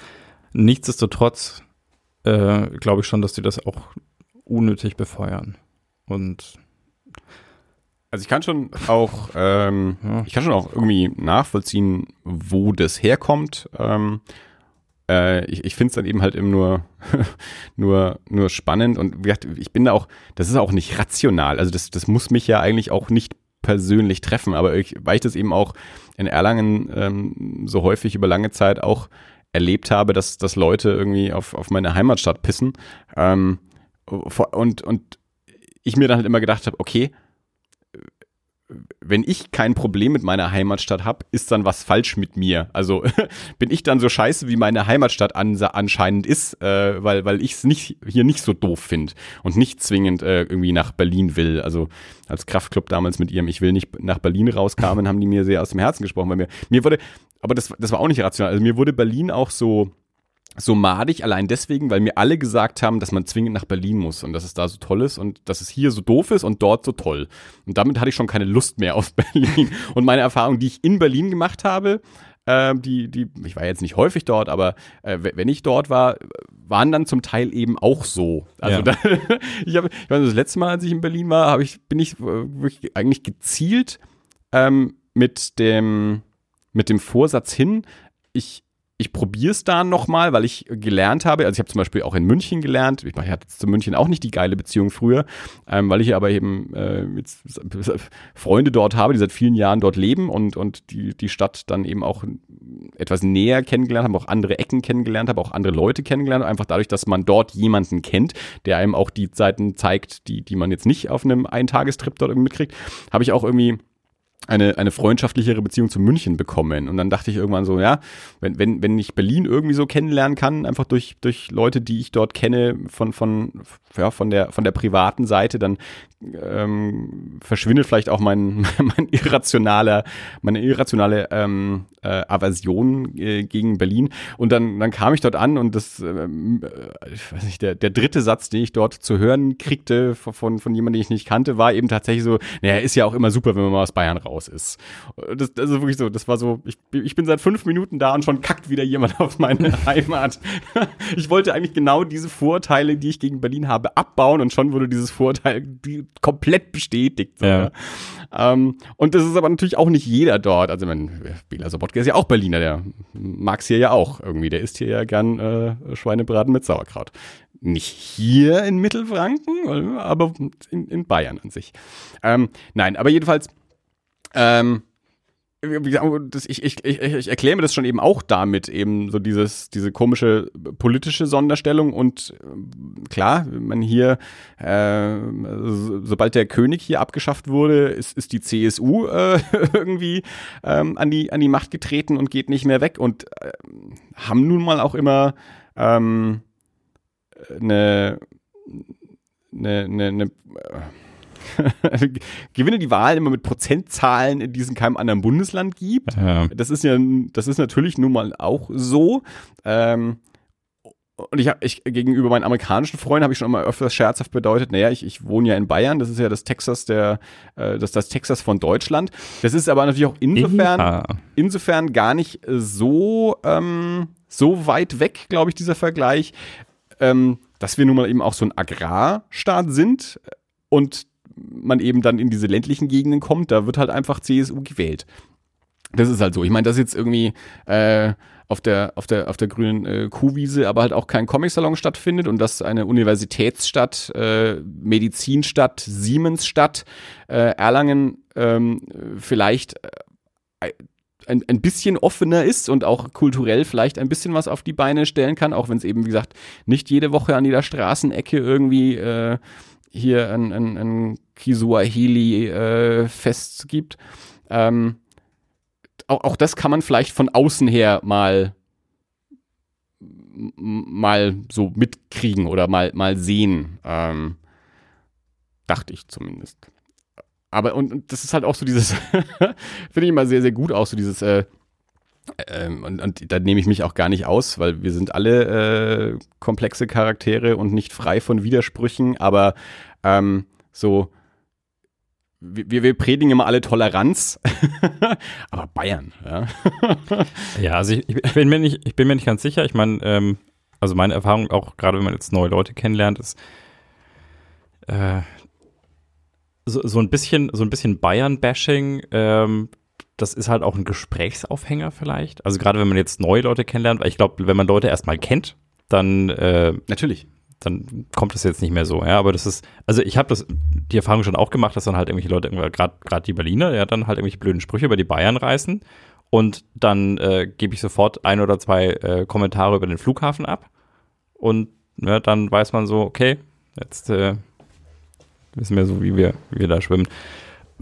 Nichtsdestotrotz äh, glaube ich schon, dass die das auch unnötig befeuern. Und also ich kann schon auch, ähm, ja. ich kann schon auch irgendwie nachvollziehen, wo das herkommt. Ähm, äh, ich ich finde es dann eben halt eben nur, nur, nur spannend und ich bin da auch, das ist auch nicht rational. Also das, das muss mich ja eigentlich auch nicht persönlich treffen, aber ich, weil ich das eben auch in Erlangen ähm, so häufig über lange Zeit auch erlebt habe, dass, dass Leute irgendwie auf, auf meine Heimatstadt pissen. Ähm, und, und ich mir dann halt immer gedacht habe, okay, wenn ich kein Problem mit meiner Heimatstadt habe, ist dann was falsch mit mir. Also bin ich dann so scheiße, wie meine Heimatstadt an, anscheinend ist, äh, weil, weil ich es nicht, hier nicht so doof finde und nicht zwingend äh, irgendwie nach Berlin will. Also als Kraftclub damals mit ihrem Ich will nicht nach Berlin rauskamen, haben die mir sehr aus dem Herzen gesprochen, weil mir, mir wurde, aber das, das war auch nicht rational. Also mir wurde Berlin auch so so madig, allein deswegen, weil mir alle gesagt haben, dass man zwingend nach Berlin muss und dass es da so toll ist und dass es hier so doof ist und dort so toll. Und damit hatte ich schon keine Lust mehr auf Berlin. Und meine Erfahrung, die ich in Berlin gemacht habe, äh, die, die, ich war jetzt nicht häufig dort, aber äh, wenn ich dort war, waren dann zum Teil eben auch so. Also ja. da, ich habe, ich weiß, das letzte Mal, als ich in Berlin war, habe ich, bin ich äh, wirklich eigentlich gezielt ähm, mit dem, mit dem Vorsatz hin, ich ich probiere es da nochmal, weil ich gelernt habe, also ich habe zum Beispiel auch in München gelernt, ich, ich hatte zu München auch nicht die geile Beziehung früher, ähm, weil ich aber eben äh, jetzt Freunde dort habe, die seit vielen Jahren dort leben und, und die, die Stadt dann eben auch etwas näher kennengelernt haben, auch andere Ecken kennengelernt habe, auch andere Leute kennengelernt, einfach dadurch, dass man dort jemanden kennt, der einem auch die Seiten zeigt, die, die man jetzt nicht auf einem Eintagestrip dort irgendwie mitkriegt, habe ich auch irgendwie eine, eine freundschaftlichere Beziehung zu München bekommen. Und dann dachte ich irgendwann so, ja, wenn, wenn, wenn ich Berlin irgendwie so kennenlernen kann, einfach durch, durch Leute, die ich dort kenne, von, von, ja, von, der, von der privaten Seite, dann ähm, verschwindet vielleicht auch mein, mein irrationaler, meine irrationale ähm, äh, Aversion äh, gegen Berlin. Und dann, dann kam ich dort an und das, äh, ich weiß nicht, der, der dritte Satz, den ich dort zu hören kriegte von, von jemandem, den ich nicht kannte, war eben tatsächlich so, naja, ist ja auch immer super, wenn man mal aus Bayern raus ist. Das, das ist wirklich so, das war so, ich, ich bin seit fünf Minuten da und schon kackt wieder jemand auf meine Heimat. Ich wollte eigentlich genau diese Vorteile, die ich gegen Berlin habe, abbauen und schon wurde dieses Vorteil die, komplett bestätigt. So, ja. ähm, und das ist aber natürlich auch nicht jeder dort. Also mein Bela Sobotka ist ja auch Berliner, der mag es hier ja auch irgendwie. Der isst hier ja gern äh, Schweinebraten mit Sauerkraut. Nicht hier in Mittelfranken, aber in, in Bayern an sich. Ähm, nein, aber jedenfalls ähm, ich, ich, ich, ich erkläre mir das schon eben auch damit, eben so dieses, diese komische politische Sonderstellung und äh, klar, man hier, äh, sobald der König hier abgeschafft wurde, ist, ist die CSU äh, irgendwie ähm, an, die, an die Macht getreten und geht nicht mehr weg und äh, haben nun mal auch immer ähm, eine, eine, eine, eine äh, gewinne die Wahl immer mit Prozentzahlen, in die es in keinem anderen Bundesland gibt. Ja. Das ist ja, das ist natürlich nun mal auch so. Ähm, und ich habe ich gegenüber meinen amerikanischen Freunden habe ich schon immer öfters scherzhaft bedeutet, naja, ich, ich wohne ja in Bayern, das ist ja das Texas der, äh, das, das Texas von Deutschland. Das ist aber natürlich auch insofern, ja. insofern gar nicht so, ähm, so weit weg, glaube ich, dieser Vergleich, ähm, dass wir nun mal eben auch so ein Agrarstaat sind und man eben dann in diese ländlichen Gegenden kommt, da wird halt einfach CSU gewählt. Das ist halt so. Ich meine, dass jetzt irgendwie äh, auf der auf der auf der grünen äh, Kuhwiese, aber halt auch kein Comic-Salon stattfindet und dass eine Universitätsstadt, äh, Medizinstadt, Siemensstadt, äh, Erlangen ähm, vielleicht äh, ein, ein bisschen offener ist und auch kulturell vielleicht ein bisschen was auf die Beine stellen kann, auch wenn es eben, wie gesagt, nicht jede Woche an jeder Straßenecke irgendwie äh, hier ein, ein, ein Kisuahili-Fest äh, gibt. Ähm, auch, auch das kann man vielleicht von außen her mal mal so mitkriegen oder mal, mal sehen. Ähm, dachte ich zumindest. Aber und, und, das ist halt auch so dieses, finde ich immer sehr, sehr gut auch so dieses, äh, ähm, und, und da nehme ich mich auch gar nicht aus, weil wir sind alle äh, komplexe Charaktere und nicht frei von Widersprüchen, aber ähm, so, wir, wir predigen immer alle Toleranz, aber Bayern, ja. ja, also ich, ich, bin mir nicht, ich bin mir nicht ganz sicher. Ich meine, ähm, also meine Erfahrung auch, gerade wenn man jetzt neue Leute kennenlernt, ist äh, so, so ein bisschen, so ein bisschen Bayern-Bashing, ähm, das ist halt auch ein Gesprächsaufhänger vielleicht. Also gerade wenn man jetzt neue Leute kennenlernt, weil ich glaube, wenn man Leute erstmal kennt, dann äh, natürlich dann kommt es jetzt nicht mehr so. Ja, aber das ist, also ich habe das die Erfahrung schon auch gemacht, dass dann halt irgendwelche Leute, gerade die Berliner, ja, dann halt irgendwelche blöden Sprüche über die Bayern reißen und dann äh, gebe ich sofort ein oder zwei äh, Kommentare über den Flughafen ab und ja, dann weiß man so, okay, jetzt äh, wissen wir so, wie wir, wie wir da schwimmen.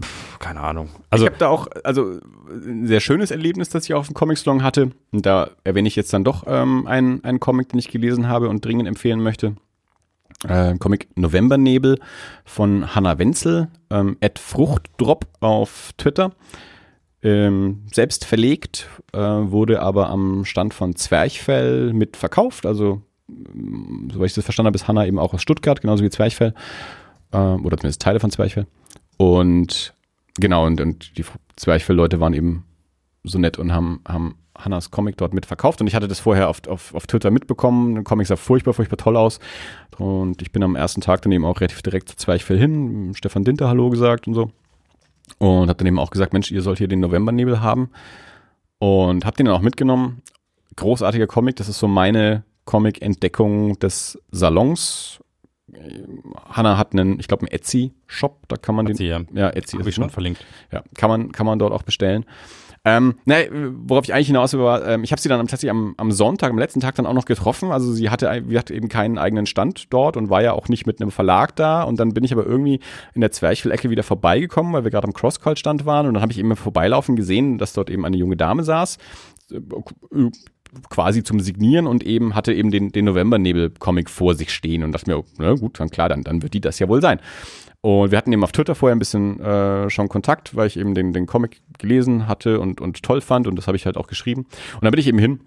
Puh, keine Ahnung. Also, ich habe da auch, also ein sehr schönes Erlebnis, das ich auf dem Comic Salon hatte. Und da erwähne ich jetzt dann doch ähm, einen, einen Comic, den ich gelesen habe und dringend empfehlen möchte äh, Comic Novembernebel von Hanna Wenzel, ähm, Fruchtdrop auf Twitter. Ähm, selbst verlegt, äh, wurde aber am Stand von Zwerchfell mit verkauft. Also, mm, soweit ich das verstanden habe, ist Hanna eben auch aus Stuttgart, genauso wie Zwerchfell. Äh, oder zumindest Teile von Zwerchfell. Und genau, und, und die Zwerchfell-Leute waren eben so nett und haben, haben Hannas Comic dort mit verkauft und ich hatte das vorher auf, auf, auf Twitter mitbekommen. Der Comic sah furchtbar, furchtbar toll aus. Und ich bin am ersten Tag dann eben auch relativ direkt zu Zwerchfell hin, Stefan Dinter Hallo gesagt und so. Und habe dann eben auch gesagt, Mensch, ihr sollt hier den Novembernebel haben. Und habe den dann auch mitgenommen. großartiger Comic. Das ist so meine Comic-Entdeckung des Salons. Hanna hat einen, ich glaube, einen Etsy-Shop, da kann man Etsy, den. ja. Ja, Etsy Habe ist ich schon ne? verlinkt. Ja, kann man, kann man dort auch bestellen. Ähm, ne, worauf ich eigentlich hinaus war, ähm, ich habe sie dann tatsächlich am, am Sonntag, am letzten Tag dann auch noch getroffen. Also sie hatte, sie hatte eben keinen eigenen Stand dort und war ja auch nicht mit einem Verlag da. Und dann bin ich aber irgendwie in der Zwerchfell-Ecke wieder vorbeigekommen, weil wir gerade am Crosscall-Stand waren. Und dann habe ich eben Vorbeilaufen gesehen, dass dort eben eine junge Dame saß, äh, quasi zum Signieren und eben hatte eben den, den Novembernebel-Comic vor sich stehen und dachte mir, na gut, dann klar, dann, dann wird die das ja wohl sein. Und wir hatten eben auf Twitter vorher ein bisschen äh, schon Kontakt, weil ich eben den, den Comic gelesen hatte und, und toll fand und das habe ich halt auch geschrieben. Und dann bin ich eben hin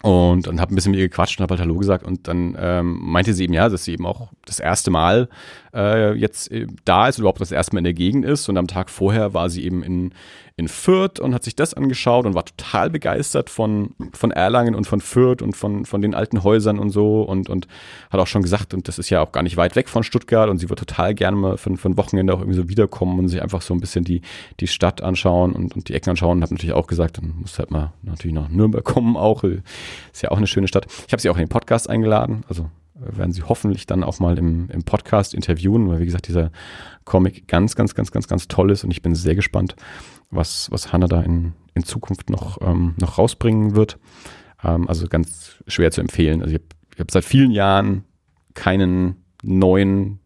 und dann habe ein bisschen mit ihr gequatscht und habe halt Hallo gesagt und dann ähm, meinte sie eben ja, dass sie eben auch das erste Mal äh, jetzt äh, da ist, überhaupt das erste Mal in der Gegend ist. Und am Tag vorher war sie eben in, in Fürth und hat sich das angeschaut und war total begeistert von, von Erlangen und von Fürth und von, von den alten Häusern und so. Und, und hat auch schon gesagt, und das ist ja auch gar nicht weit weg von Stuttgart. Und sie wird total gerne mal für, für ein Wochenende auch irgendwie so wiederkommen und sich einfach so ein bisschen die, die Stadt anschauen und, und die Ecken anschauen. Und habe natürlich auch gesagt, dann muss halt mal natürlich nach Nürnberg kommen auch, ist ja auch eine schöne Stadt. Ich habe sie auch in den Podcast eingeladen, also werden sie hoffentlich dann auch mal im, im Podcast interviewen, weil wie gesagt, dieser Comic ganz, ganz, ganz, ganz, ganz toll ist und ich bin sehr gespannt, was, was Hannah da in, in Zukunft noch, ähm, noch rausbringen wird. Ähm, also ganz schwer zu empfehlen. Also ich habe hab seit vielen Jahren keinen neuen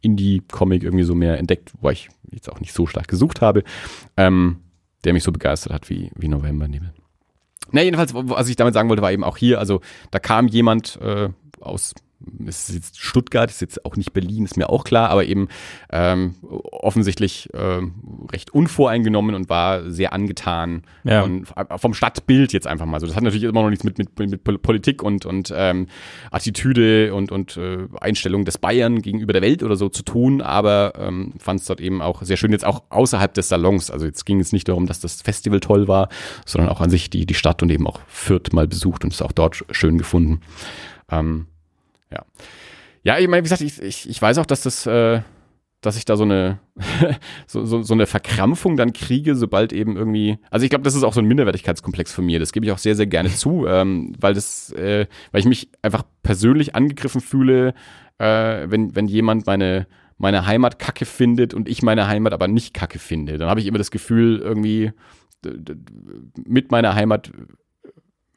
Indie-Comic irgendwie so mehr entdeckt, wo ich jetzt auch nicht so stark gesucht habe, ähm, der mich so begeistert hat wie, wie Novembernebel. Na, jedenfalls, was ich damit sagen wollte, war eben auch hier, also da kam jemand äh, aus, es ist jetzt Stuttgart, ist jetzt auch nicht Berlin, ist mir auch klar, aber eben ähm, offensichtlich ähm, recht unvoreingenommen und war sehr angetan Ja. von, vom Stadtbild jetzt einfach mal so. Das hat natürlich immer noch nichts mit, mit, mit Pol- Politik und, und ähm, Attitüde und, und äh, Einstellung des Bayern gegenüber der Welt oder so zu tun, aber ähm, fand es dort eben auch sehr schön, jetzt auch außerhalb des Salons. Also jetzt ging es nicht darum, dass das Festival toll war, sondern auch an sich die, die Stadt und eben auch Fürth mal besucht und es auch dort schön gefunden. Ähm, ja. Ja, ich meine, wie gesagt, ich, ich, ich weiß auch, dass das, äh, dass ich da so eine, so, so, so eine Verkrampfung dann kriege, sobald eben irgendwie, also ich glaube, das ist auch so ein Minderwertigkeitskomplex von mir, das gebe ich auch sehr, sehr gerne zu, ähm, weil das, äh, weil ich mich einfach persönlich angegriffen fühle, äh, wenn, wenn jemand meine, meine Heimat kacke findet und ich meine Heimat aber nicht kacke finde. Dann habe ich immer das Gefühl, irgendwie mit meiner Heimat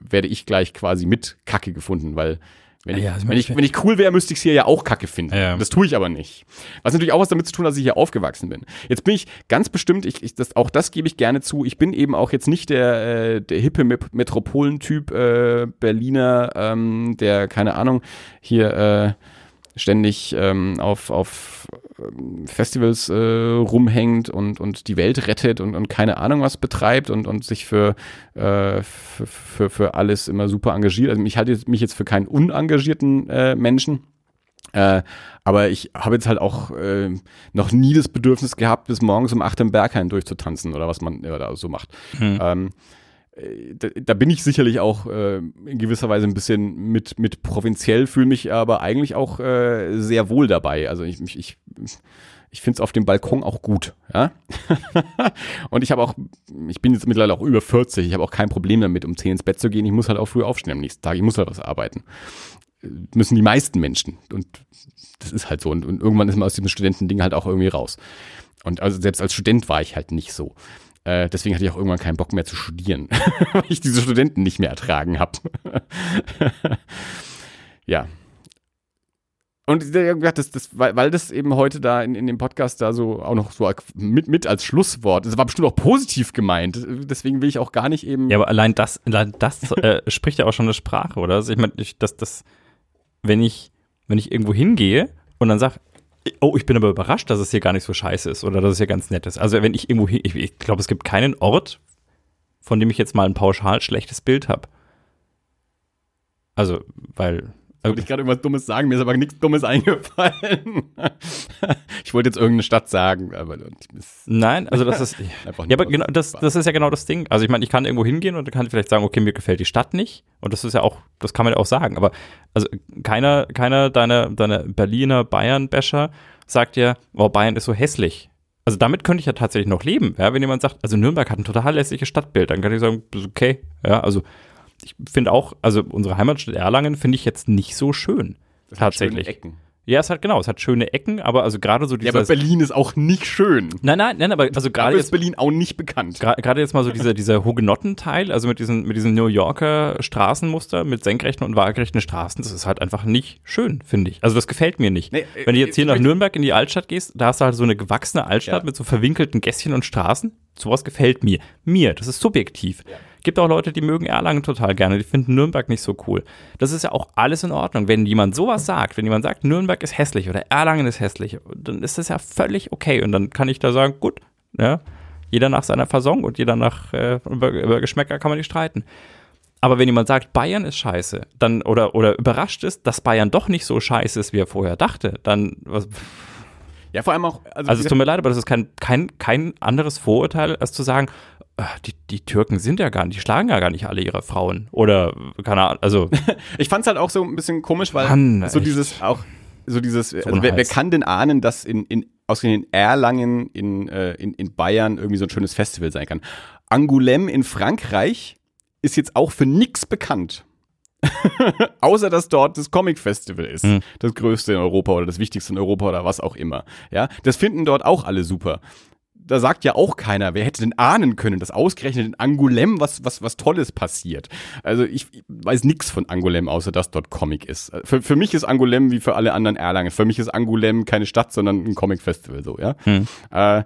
werde ich gleich quasi mit Kacke gefunden, weil wenn, Ja, ich, also wenn, ich, wenn ich cool wäre, müsste ich es hier ja auch Kacke finden. Ja. Das tue ich aber nicht. Was natürlich auch was damit zu tun hat, dass ich hier aufgewachsen bin. Jetzt bin ich ganz bestimmt, ich, ich, das, auch das gebe ich gerne zu, ich bin eben auch jetzt nicht der, äh, der hippe Metropolentyp äh, Berliner, ähm, der, keine Ahnung, hier äh, ständig ähm, auf, auf Festivals äh, rumhängt und, und die Welt rettet und, und keine Ahnung was betreibt und, und sich für, äh, für, für, für alles immer super engagiert. Also ich halte mich jetzt für keinen unengagierten äh, Menschen. Äh, aber ich habe jetzt halt auch äh, noch nie das Bedürfnis gehabt, bis morgens um 8 im Berghain durchzutanzen oder was man ja, da so macht. Ähm, äh, da, bin ich sicherlich auch äh, in gewisser Weise ein bisschen mit, mit provinziell, fühle mich aber eigentlich auch äh, sehr wohl dabei. Also ich, ich, ich, ich finde es auf dem Balkon auch gut. Ja? Und ich habe auch, ich bin jetzt mittlerweile auch über 40, ich habe auch kein Problem damit, um 10 ins Bett zu gehen. Ich muss halt auch früh aufstehen am nächsten Tag, ich muss halt was arbeiten. Äh, Müssen die meisten Menschen. Und das ist halt so. Und, und irgendwann ist man aus diesem Studentending halt auch irgendwie raus. Und also selbst als Student war ich halt nicht so. Äh, deswegen hatte ich auch irgendwann keinen Bock mehr zu studieren, weil ich diese Studenten nicht mehr ertragen habe. ja. Und das, das, weil, das eben heute da in, in dem Podcast da so auch noch so mit, mit als Schlusswort, das war bestimmt auch positiv gemeint, deswegen will ich auch gar nicht eben. Ja, aber allein das, allein das äh, spricht ja auch schon eine Sprache, oder? Also ich meine, dass das, wenn ich, wenn ich irgendwo hingehe und dann sage, oh, ich bin aber überrascht, dass es hier gar nicht so scheiße ist oder dass es hier ganz nett ist. Also wenn ich irgendwo hin, ich, ich glaube, es gibt keinen Ort, von dem ich jetzt mal ein pauschal schlechtes Bild habe. Also, weil. Wollte ich gerade irgendwas Dummes sagen, mir ist aber nichts Dummes eingefallen. ich wollte jetzt irgendeine Stadt sagen, aber Nein, also das ist. einfach Ja, aber genau, das, das ist ja genau das Ding. Also ich meine, ich kann irgendwo hingehen und kann vielleicht sagen, okay, mir gefällt die Stadt nicht. Und das ist ja auch, das kann man ja auch sagen. Aber also keiner, keiner deiner, deiner Berliner Bayern-Bäscher sagt ja, oh, Bayern ist so hässlich. Also damit könnte ich ja tatsächlich noch leben. Ja, wenn jemand sagt, also Nürnberg hat ein total hässliches Stadtbild, dann kann ich sagen, okay. Ja, also ich finde auch, also unsere Heimatstadt Erlangen finde ich jetzt nicht so schön. Das hat tatsächlich. schöne Ecken. Ja, es hat genau, es hat schöne Ecken, aber also gerade so Ja, dieses. aber Berlin ist auch nicht schön. nein, nein, nein, aber also gerade ist Berlin auch nicht bekannt. Gerade jetzt mal so dieser, dieser Hugenottenteil, also mit diesen, mit diesem New Yorker Straßenmuster, mit senkrechten und waagerechten Straßen, das ist halt einfach nicht schön, finde ich. Also das gefällt mir nicht. Nee, äh, Wenn du jetzt hier nach Nürnberg in die Altstadt gehst, da hast du halt so eine gewachsene Altstadt Ja. mit so verwinkelten Gässchen und Straßen. Sowas gefällt mir. Mir, das ist subjektiv. Gibt auch Leute, die mögen Erlangen total gerne, die finden Nürnberg nicht so cool. Das ist ja auch alles in Ordnung. Wenn jemand sowas sagt, wenn jemand sagt, Nürnberg ist hässlich oder Erlangen ist hässlich, dann ist das ja völlig okay. Und dann kann ich da sagen, gut, ja, jeder nach seiner Fasson und jeder nach, äh, über, über Geschmäcker kann man nicht streiten. Aber wenn jemand sagt, Bayern ist scheiße, dann, oder, oder überrascht ist, dass Bayern doch nicht so scheiße ist, wie er vorher dachte, dann, was, Ja, vor allem auch. also es tut mir leid, aber das ist kein, kein, kein anderes Vorurteil, als zu sagen, die, die Türken sind ja gar nicht, die schlagen ja gar nicht alle ihre Frauen. Oder, keine Ahnung, also, Ich fand's halt auch so ein bisschen komisch, weil Mann, so echt. dieses auch so dieses also ein wer, wer kann denn ahnen, dass in in ausgerechnet in Erlangen in, äh, in in Bayern irgendwie so ein schönes Festival sein kann. Angoulême in Frankreich ist jetzt auch für nix bekannt. Außer dass dort das Comic Festival ist, Hm. das größte in Europa oder das wichtigste in Europa oder was auch immer. Ja, das finden dort auch alle super. Da sagt ja auch keiner, wer hätte denn ahnen können, dass ausgerechnet in Angoulême was, was, was Tolles passiert. Also ich, weiß nichts von Angoulême, außer dass dort Comic ist. Für, für mich ist Angoulême wie für alle anderen Erlangen. Für mich ist Angoulême keine Stadt, sondern ein Comic Festival, so, ja. Hm. Äh,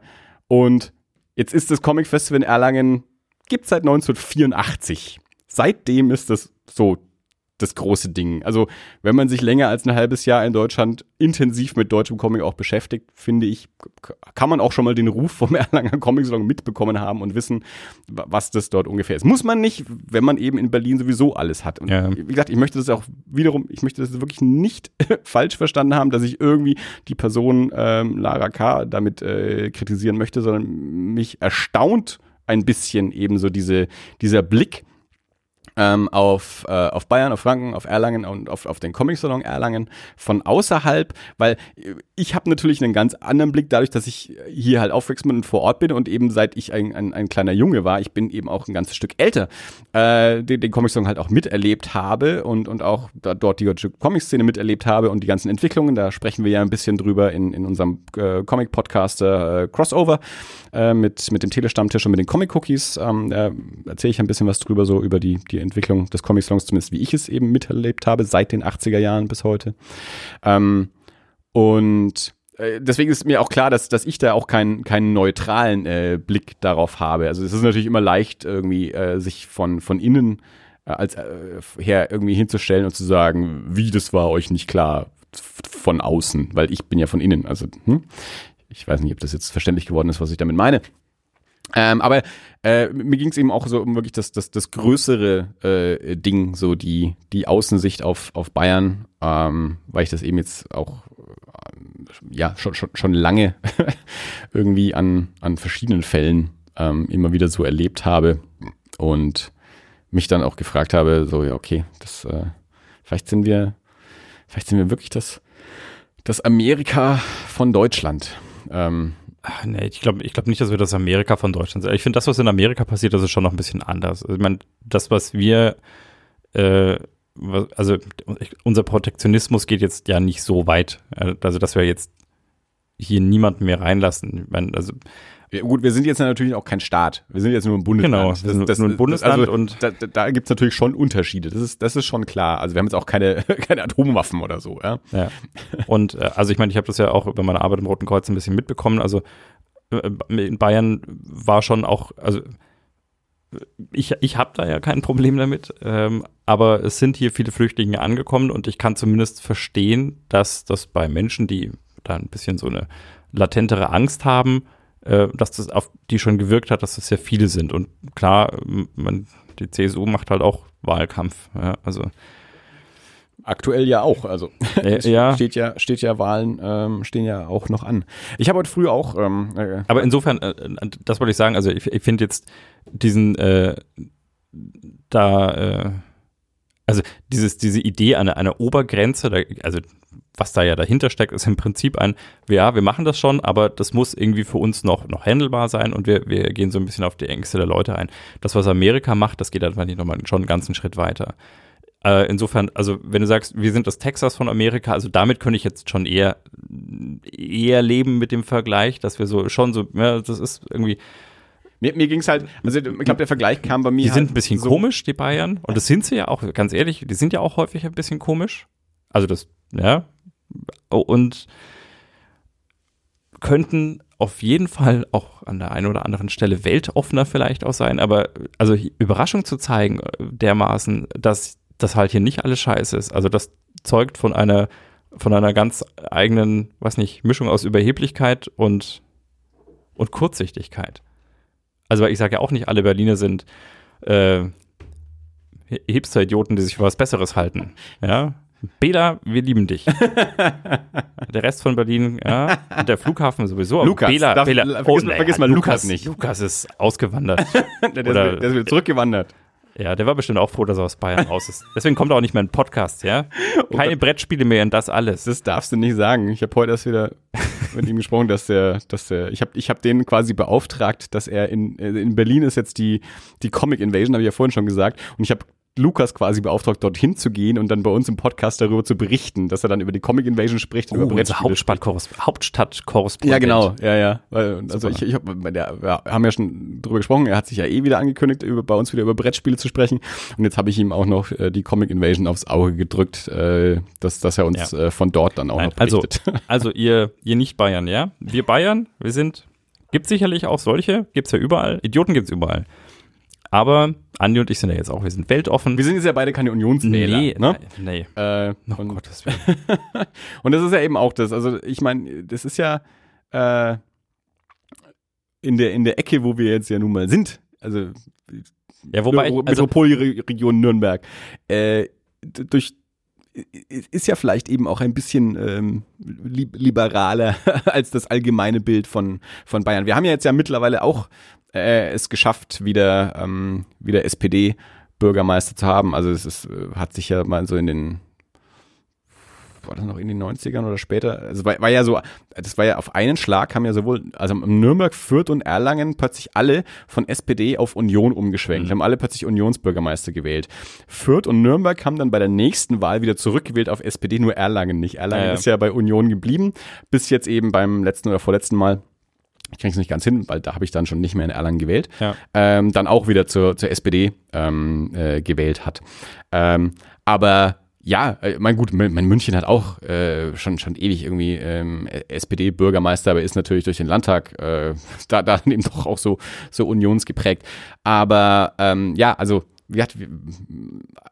und jetzt ist das Comic Festival in Erlangen, gibt seit 1984. Seitdem ist das so das große Ding. Also, wenn man sich länger als ein halbes Jahr in Deutschland intensiv mit deutschem Comic auch beschäftigt, finde ich, kann man auch schon mal den Ruf vom Erlanger Comic Salon mitbekommen haben und wissen, wa- was das dort ungefähr ist. Muss man nicht, wenn man eben in Berlin sowieso alles hat. Und Ja. wie gesagt, ich möchte das auch wiederum, ich möchte das wirklich nicht falsch verstanden haben, dass ich irgendwie die Person ähm, Lara K. damit äh, kritisieren möchte, sondern mich erstaunt ein bisschen eben so diese, dieser Blick ähm, auf, äh, auf Bayern, auf Franken, auf Erlangen und auf, auf den Comic-Salon Erlangen von außerhalb, weil ich habe natürlich einen ganz anderen Blick, dadurch, dass ich hier halt bin und vor Ort bin und eben seit ich ein, ein, ein kleiner Junge war, ich bin eben auch ein ganzes Stück älter, äh, den, den Comic-Salon halt auch miterlebt habe und, und auch da, dort die deutsche Comic-Szene miterlebt habe und die ganzen Entwicklungen, da sprechen wir ja ein bisschen drüber in, in unserem äh, Comic-Podcast äh, Crossover äh, mit, mit dem Telestammtisch und mit den Comic-Cookies. Ähm, da erzähle ich ein bisschen was drüber, so über die, die Entwicklung des Comic-Salons, zumindest wie ich es eben miterlebt habe, seit den 80er Jahren bis heute. Ähm, und äh, deswegen ist mir auch klar, dass, dass ich da auch keinen, keinen neutralen äh, Blick darauf habe. Also es ist natürlich immer leicht, irgendwie äh, sich von, von innen äh, als äh, her irgendwie hinzustellen und zu sagen, wie das war euch nicht klar von außen, weil ich bin ja von innen. Also hm? ich weiß nicht, ob das jetzt verständlich geworden ist, was ich damit meine. Ähm, aber äh, mir ging es eben auch so um wirklich das, das, das größere äh, Ding, so die, die Außensicht auf, auf Bayern, ähm, weil ich das eben jetzt auch ähm, ja schon, schon, schon lange irgendwie an, an verschiedenen Fällen ähm, immer wieder so erlebt habe und mich dann auch gefragt habe, so ja, okay, das äh, vielleicht sind wir, vielleicht sind wir wirklich das, das Amerika von Deutschland. Ähm, Ach, nee, ich glaube ich glaub nicht, dass wir das Amerika von Deutschland sind. Ich finde, das, was in Amerika passiert, das ist schon noch ein bisschen anders. Ich meine, das, was wir, äh, was, also unser Protektionismus geht jetzt ja nicht so weit. Also, dass wir jetzt hier niemanden mehr reinlassen. Ich meine, also, Ja, gut, wir sind jetzt natürlich auch kein Staat. Wir sind jetzt nur ein Bundesland. Genau, wir sind nur ein Bundesland also, und- da, da, da gibt es natürlich schon Unterschiede. Das ist, das ist schon klar. Also wir haben jetzt auch keine, keine Atomwaffen oder so. Ja? Ja. Und äh, also ich meine, ich habe das ja auch über meine Arbeit im Roten Kreuz ein bisschen mitbekommen. Also äh, in Bayern war schon auch, also ich, ich habe da ja kein Problem damit, ähm, aber es sind hier viele Flüchtlinge angekommen und ich kann zumindest verstehen, dass das bei Menschen, die da ein bisschen so eine latentere Angst haben, äh, dass das auf die schon gewirkt hat, dass das sehr viele sind. Und klar, man, die CSU macht halt auch Wahlkampf. Ja, also Aktuell ja auch. Also äh, ja, steht ja, steht ja Wahlen, ähm, stehen ja auch noch an. Ich habe heute früh auch ähm, äh, Aber insofern, äh, äh, das wollte ich sagen, also ich, ich finde jetzt diesen, äh, da, also dieses, diese Idee einer, einer Obergrenze, da, also was da ja dahinter steckt, ist im Prinzip ein, ja, wir machen das schon, aber das muss irgendwie für uns noch, noch handelbar sein und wir, wir gehen so ein bisschen auf die Ängste der Leute ein. Das, was Amerika macht, das geht einfach nicht nochmal schon einen ganzen Schritt weiter. Äh, insofern, also wenn du sagst, wir sind das Texas von Amerika, also damit könnte ich jetzt schon eher, eher leben mit dem Vergleich, dass wir so schon so, ja, das ist irgendwie, mir, mir ging es halt, also ich glaube, der Vergleich kam bei mir. Die halt sind ein bisschen so komisch, die Bayern. Und das sind sie ja auch, ganz ehrlich, die sind ja auch häufig ein bisschen komisch. Also das, ja. Und könnten auf jeden Fall auch an der einen oder anderen Stelle weltoffener vielleicht auch sein. Aber also Überraschung zu zeigen, äh, dermaßen, dass das halt hier nicht alles scheiße ist. Also das zeugt von einer, von einer ganz eigenen, was nicht, Mischung aus Überheblichkeit und, und Kurzsichtigkeit. Also weil ich sage ja auch nicht, alle Berliner sind äh, Hipster-Idioten, die sich für was Besseres halten. Ja. Bela, wir lieben dich. der Rest von Berlin, ja, und der Flughafen sowieso. Lukas, Bela, darf, Bela, vergiss, oh, vergiss, mal Lukas, Lukas, nicht. Lukas ist ausgewandert. der, der, Oder, ist, der ist wieder zurückgewandert. Ja, der war bestimmt auch froh, dass er aus Bayern raus ist. Deswegen kommt er auch nicht mehr in den Podcast, ja? Keine okay. Brettspiele mehr in das alles. Das darfst du nicht sagen. Ich habe heute erst wieder mit ihm gesprochen, dass der, dass der, ich habe ich hab den quasi beauftragt, dass er in, in Berlin ist jetzt die, die Comic Invasion, habe ich ja vorhin schon gesagt. Und ich habe Lukas quasi beauftragt, dorthin zu gehen und dann bei uns im Podcast darüber zu berichten, dass er dann über die Comic Invasion spricht und oh, über Brettspiele Hauptstadt Hauptstadtkorrespondent. Ja, genau, ja, ja. Also ich, ich hab, der, wir haben ja schon drüber gesprochen, er hat sich ja eh wieder angekündigt, über, bei uns wieder über Brettspiele zu sprechen. Und jetzt habe ich ihm auch noch äh, die Comic Invasion aufs Auge gedrückt, äh, dass, dass er uns ja. äh, von dort dann auch Nein, noch also, berichtet. Also, also ihr, ihr nicht Bayern, ja? Wir Bayern, wir sind, gibt sicherlich auch solche, gibt's ja überall. Idioten gibt's überall. Aber Andi und ich sind ja jetzt auch, wir sind weltoffen. Wir sind jetzt ja beide keine Unionswähler. Nee, ne? nee. Äh, oh und, Gottes Willen. und das ist ja eben auch das. Also ich meine, das ist ja äh, in, der, in der Ecke, wo wir jetzt ja nun mal sind. Also ja, wobei ich, also, Metropolregion Nürnberg. Äh, durch ist ja vielleicht eben auch ein bisschen ähm, liberaler als das allgemeine Bild von, von Bayern. Wir haben ja jetzt ja mittlerweile auch äh, es geschafft, wieder, ähm, wieder SPD-Bürgermeister zu haben. Also es ist, äh, hat sich ja mal so in den war das noch in den 90ern oder später? Also war, war ja so, das war ja auf einen Schlag haben ja sowohl, also Nürnberg, Fürth und Erlangen plötzlich alle von SPD auf Union umgeschwenkt, mhm. haben alle plötzlich Unionsbürgermeister gewählt. Fürth und Nürnberg haben dann bei der nächsten Wahl wieder zurückgewählt auf SPD, nur Erlangen nicht. Erlangen ja, ja. ist ja bei Union geblieben, bis jetzt eben beim letzten oder vorletzten Mal ich kriege es nicht ganz hin, weil da habe ich dann schon nicht mehr in Erlangen gewählt, ja. ähm, dann auch wieder zur, zur SPD ähm, äh, gewählt hat. Ähm, aber ja, äh, mein gut, mein München hat auch äh, schon schon ewig irgendwie ähm, SPD-Bürgermeister, aber ist natürlich durch den Landtag äh, da, da eben doch auch so so unionsgeprägt. Aber ähm, ja, also wie hat,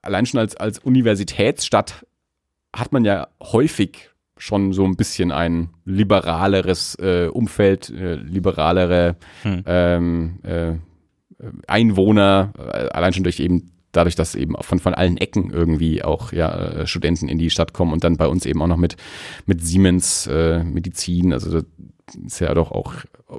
allein schon als als Universitätsstadt hat man ja häufig schon so ein bisschen ein liberaleres äh, Umfeld, äh, liberalere hm. ähm, äh, Einwohner, äh, allein schon durch eben dadurch, dass eben von, von allen Ecken irgendwie auch ja, äh, Studenten in die Stadt kommen und dann bei uns eben auch noch mit, mit Siemens äh, Medizin, also das ist ja doch auch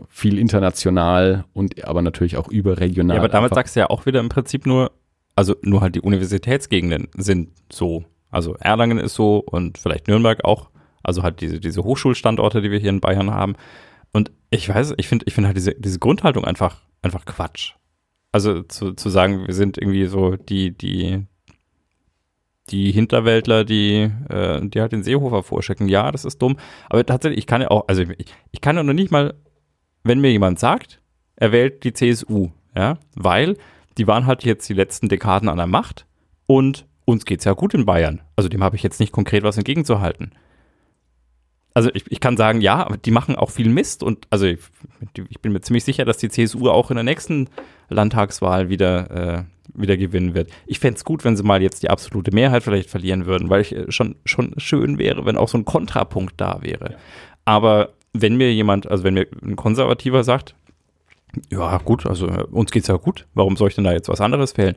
viel international und aber natürlich auch überregional. Ja, aber damit sagst du ja auch wieder im Prinzip nur, also nur halt die Universitätsgegenden sind so. Also Erlangen ist so und vielleicht Nürnberg auch also halt diese, diese Hochschulstandorte, die wir hier in Bayern haben. Und ich weiß, ich finde ich finde halt diese, diese Grundhaltung einfach, einfach Quatsch. Also zu, zu sagen, wir sind irgendwie so die, die, die Hinterwäldler, die, äh, die halt den Seehofer vorschicken. Ja, das ist dumm. Aber tatsächlich, ich kann ja auch, also ich, ich kann ja noch nicht mal, wenn mir jemand sagt, er wählt die CSU, ja, weil die waren halt jetzt die letzten Dekaden an der Macht und uns geht's ja gut in Bayern. Also dem habe ich jetzt nicht konkret was entgegenzuhalten also ich, ich kann sagen, ja, die machen auch viel Mist und also ich, ich bin mir ziemlich sicher, dass die CSU auch in der nächsten Landtagswahl wieder, äh, wieder gewinnen wird. Ich fände es gut, wenn sie mal jetzt die absolute Mehrheit vielleicht verlieren würden, weil ich äh, schon, schon schön wäre, wenn auch so ein Kontrapunkt da wäre. Ja. Aber wenn mir jemand, also wenn mir ein Konservativer sagt, ja gut, also äh, uns geht's ja gut, warum soll ich denn da jetzt was anderes wählen?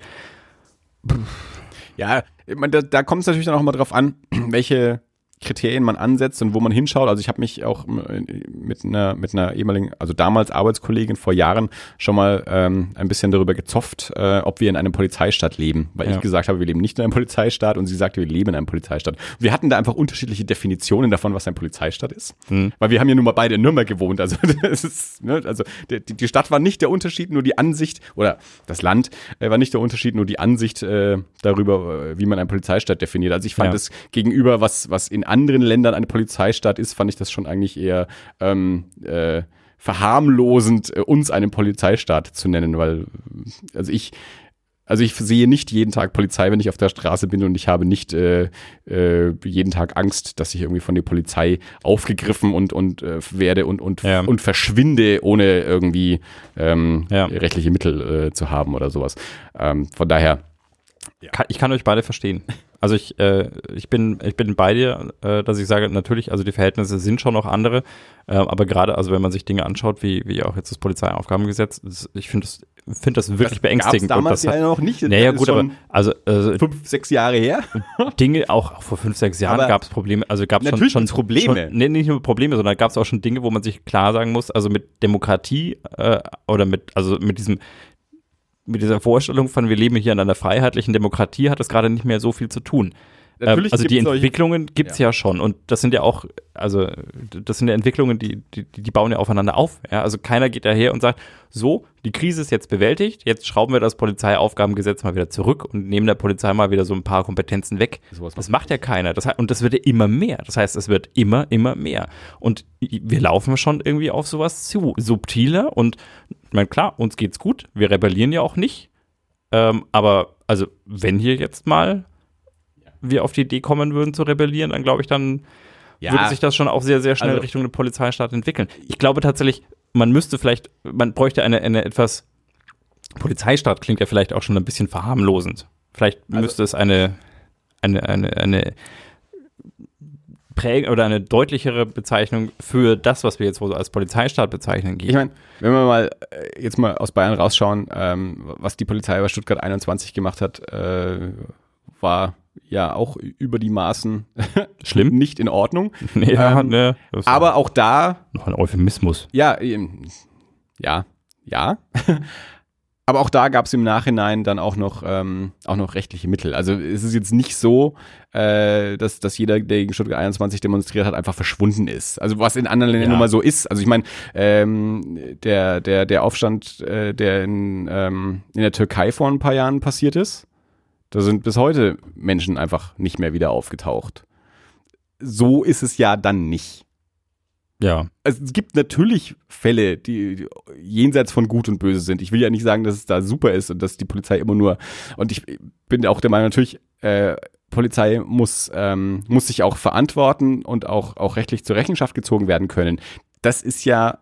Ja, da, da kommt es natürlich dann auch mal drauf an, welche Kriterien man ansetzt und wo man hinschaut. Also ich habe mich auch mit einer, mit einer ehemaligen, also damals Arbeitskollegin vor Jahren schon mal ähm, ein bisschen darüber gezofft, äh, ob wir in einem Polizeistaat leben. Weil ja. ich gesagt habe, wir leben nicht in einem Polizeistaat und sie sagte, wir leben in einem Polizeistaat. Wir hatten da einfach unterschiedliche Definitionen davon, was ein Polizeistaat ist. Mhm. Weil wir haben ja nun mal beide in Nürnberg gewohnt. Also, das ist, ne, also die, die Stadt war nicht der Unterschied, nur die Ansicht, oder das Land äh, war nicht der Unterschied, nur die Ansicht äh, darüber, äh, wie man einen Polizeistaat definiert. Also ich fand ja. gegenüber, was, was in anderen Ländern eine Polizeistaat ist, fand ich das schon eigentlich eher ähm, äh, verharmlosend, äh, uns einen Polizeistaat zu nennen, weil, also ich, also ich sehe nicht jeden Tag Polizei, wenn ich auf der Straße bin und ich habe nicht äh, äh, jeden Tag Angst, dass ich irgendwie von der Polizei aufgegriffen und, und äh, werde und, und, ja. und verschwinde, ohne irgendwie ähm, ja. rechtliche Mittel äh, zu haben oder sowas. Ähm, von daher. Ja. Ich kann euch beide verstehen. Also ich, äh, ich bin, ich bin bei dir, äh, dass ich sage, natürlich, also die Verhältnisse sind schon noch andere, äh, aber gerade, also wenn man sich Dinge anschaut, wie, wie auch jetzt das Polizeiaufgabengesetz, das, ich finde das, finde das wirklich das beängstigend. damals das ja noch nicht. Naja, gut, aber also, also fünf, sechs Jahre her. Dinge, auch, auch vor fünf, sechs Jahren gab es Probleme, also gab es schon, schon Probleme. Schon, nee, nicht nur Probleme, sondern gab es auch schon Dinge, wo man sich klar sagen muss, also mit Demokratie äh, oder mit, also mit diesem mit dieser Vorstellung von, wir leben hier in einer freiheitlichen Demokratie, hat das gerade nicht mehr so viel zu tun. Natürlich also die Entwicklungen gibt es ja. ja. schon und das sind ja auch, also das sind ja Entwicklungen, die, die, die bauen ja aufeinander auf. Ja? Also keiner geht daher und sagt, so, die Krise ist jetzt bewältigt, jetzt schrauben wir das Polizeiaufgabengesetz mal wieder zurück und nehmen der Polizei mal wieder so ein paar Kompetenzen weg. So das macht ja keiner. Das, und das wird ja immer mehr. Das heißt, es wird immer, immer mehr. Und wir laufen schon irgendwie auf sowas zu. Subtiler und, ich meine, klar, uns geht's gut. Wir rebellieren ja auch nicht. Ähm, aber also, wenn hier jetzt mal wir auf die Idee kommen würden zu rebellieren, dann glaube ich, dann ja. würde sich das schon auch sehr, sehr schnell also, Richtung eine Polizeistaat entwickeln. Ich glaube tatsächlich, man müsste vielleicht, man bräuchte eine, eine etwas, Polizeistaat klingt ja vielleicht auch schon ein bisschen verharmlosend. Vielleicht also, müsste es eine, eine, eine, eine Präg oder eine deutlichere Bezeichnung für das, was wir jetzt als Polizeistaat bezeichnen, geben. Ich meine, wenn wir mal äh, jetzt mal aus Bayern rausschauen, ähm, was die Polizei bei Stuttgart 21 gemacht hat, äh, war ja auch über die Maßen schlimm, nicht in Ordnung. Nee, ähm, ne, aber auch da noch ein Euphemismus. Ja, ja, ja. aber auch da gab es im Nachhinein dann auch noch ähm, auch noch rechtliche Mittel. Also es ist jetzt nicht so, äh, dass dass jeder, der gegen Stuttgart 21 demonstriert hat, einfach verschwunden ist. Also was in anderen Ländern ja. nun mal so ist. Also ich meine, ähm, der der der Aufstand, äh, der in ähm, in der Türkei vor ein paar Jahren passiert ist da sind bis heute Menschen einfach nicht mehr wieder aufgetaucht. So ist es ja dann nicht. Ja. Also es gibt natürlich Fälle, die jenseits von Gut und Böse sind. Ich will ja nicht sagen, dass es da super ist und dass die Polizei immer nur. Und ich bin auch der Meinung, natürlich, äh, Polizei muss, ähm, muss sich auch verantworten und auch, auch rechtlich zur Rechenschaft gezogen werden können. Das ist ja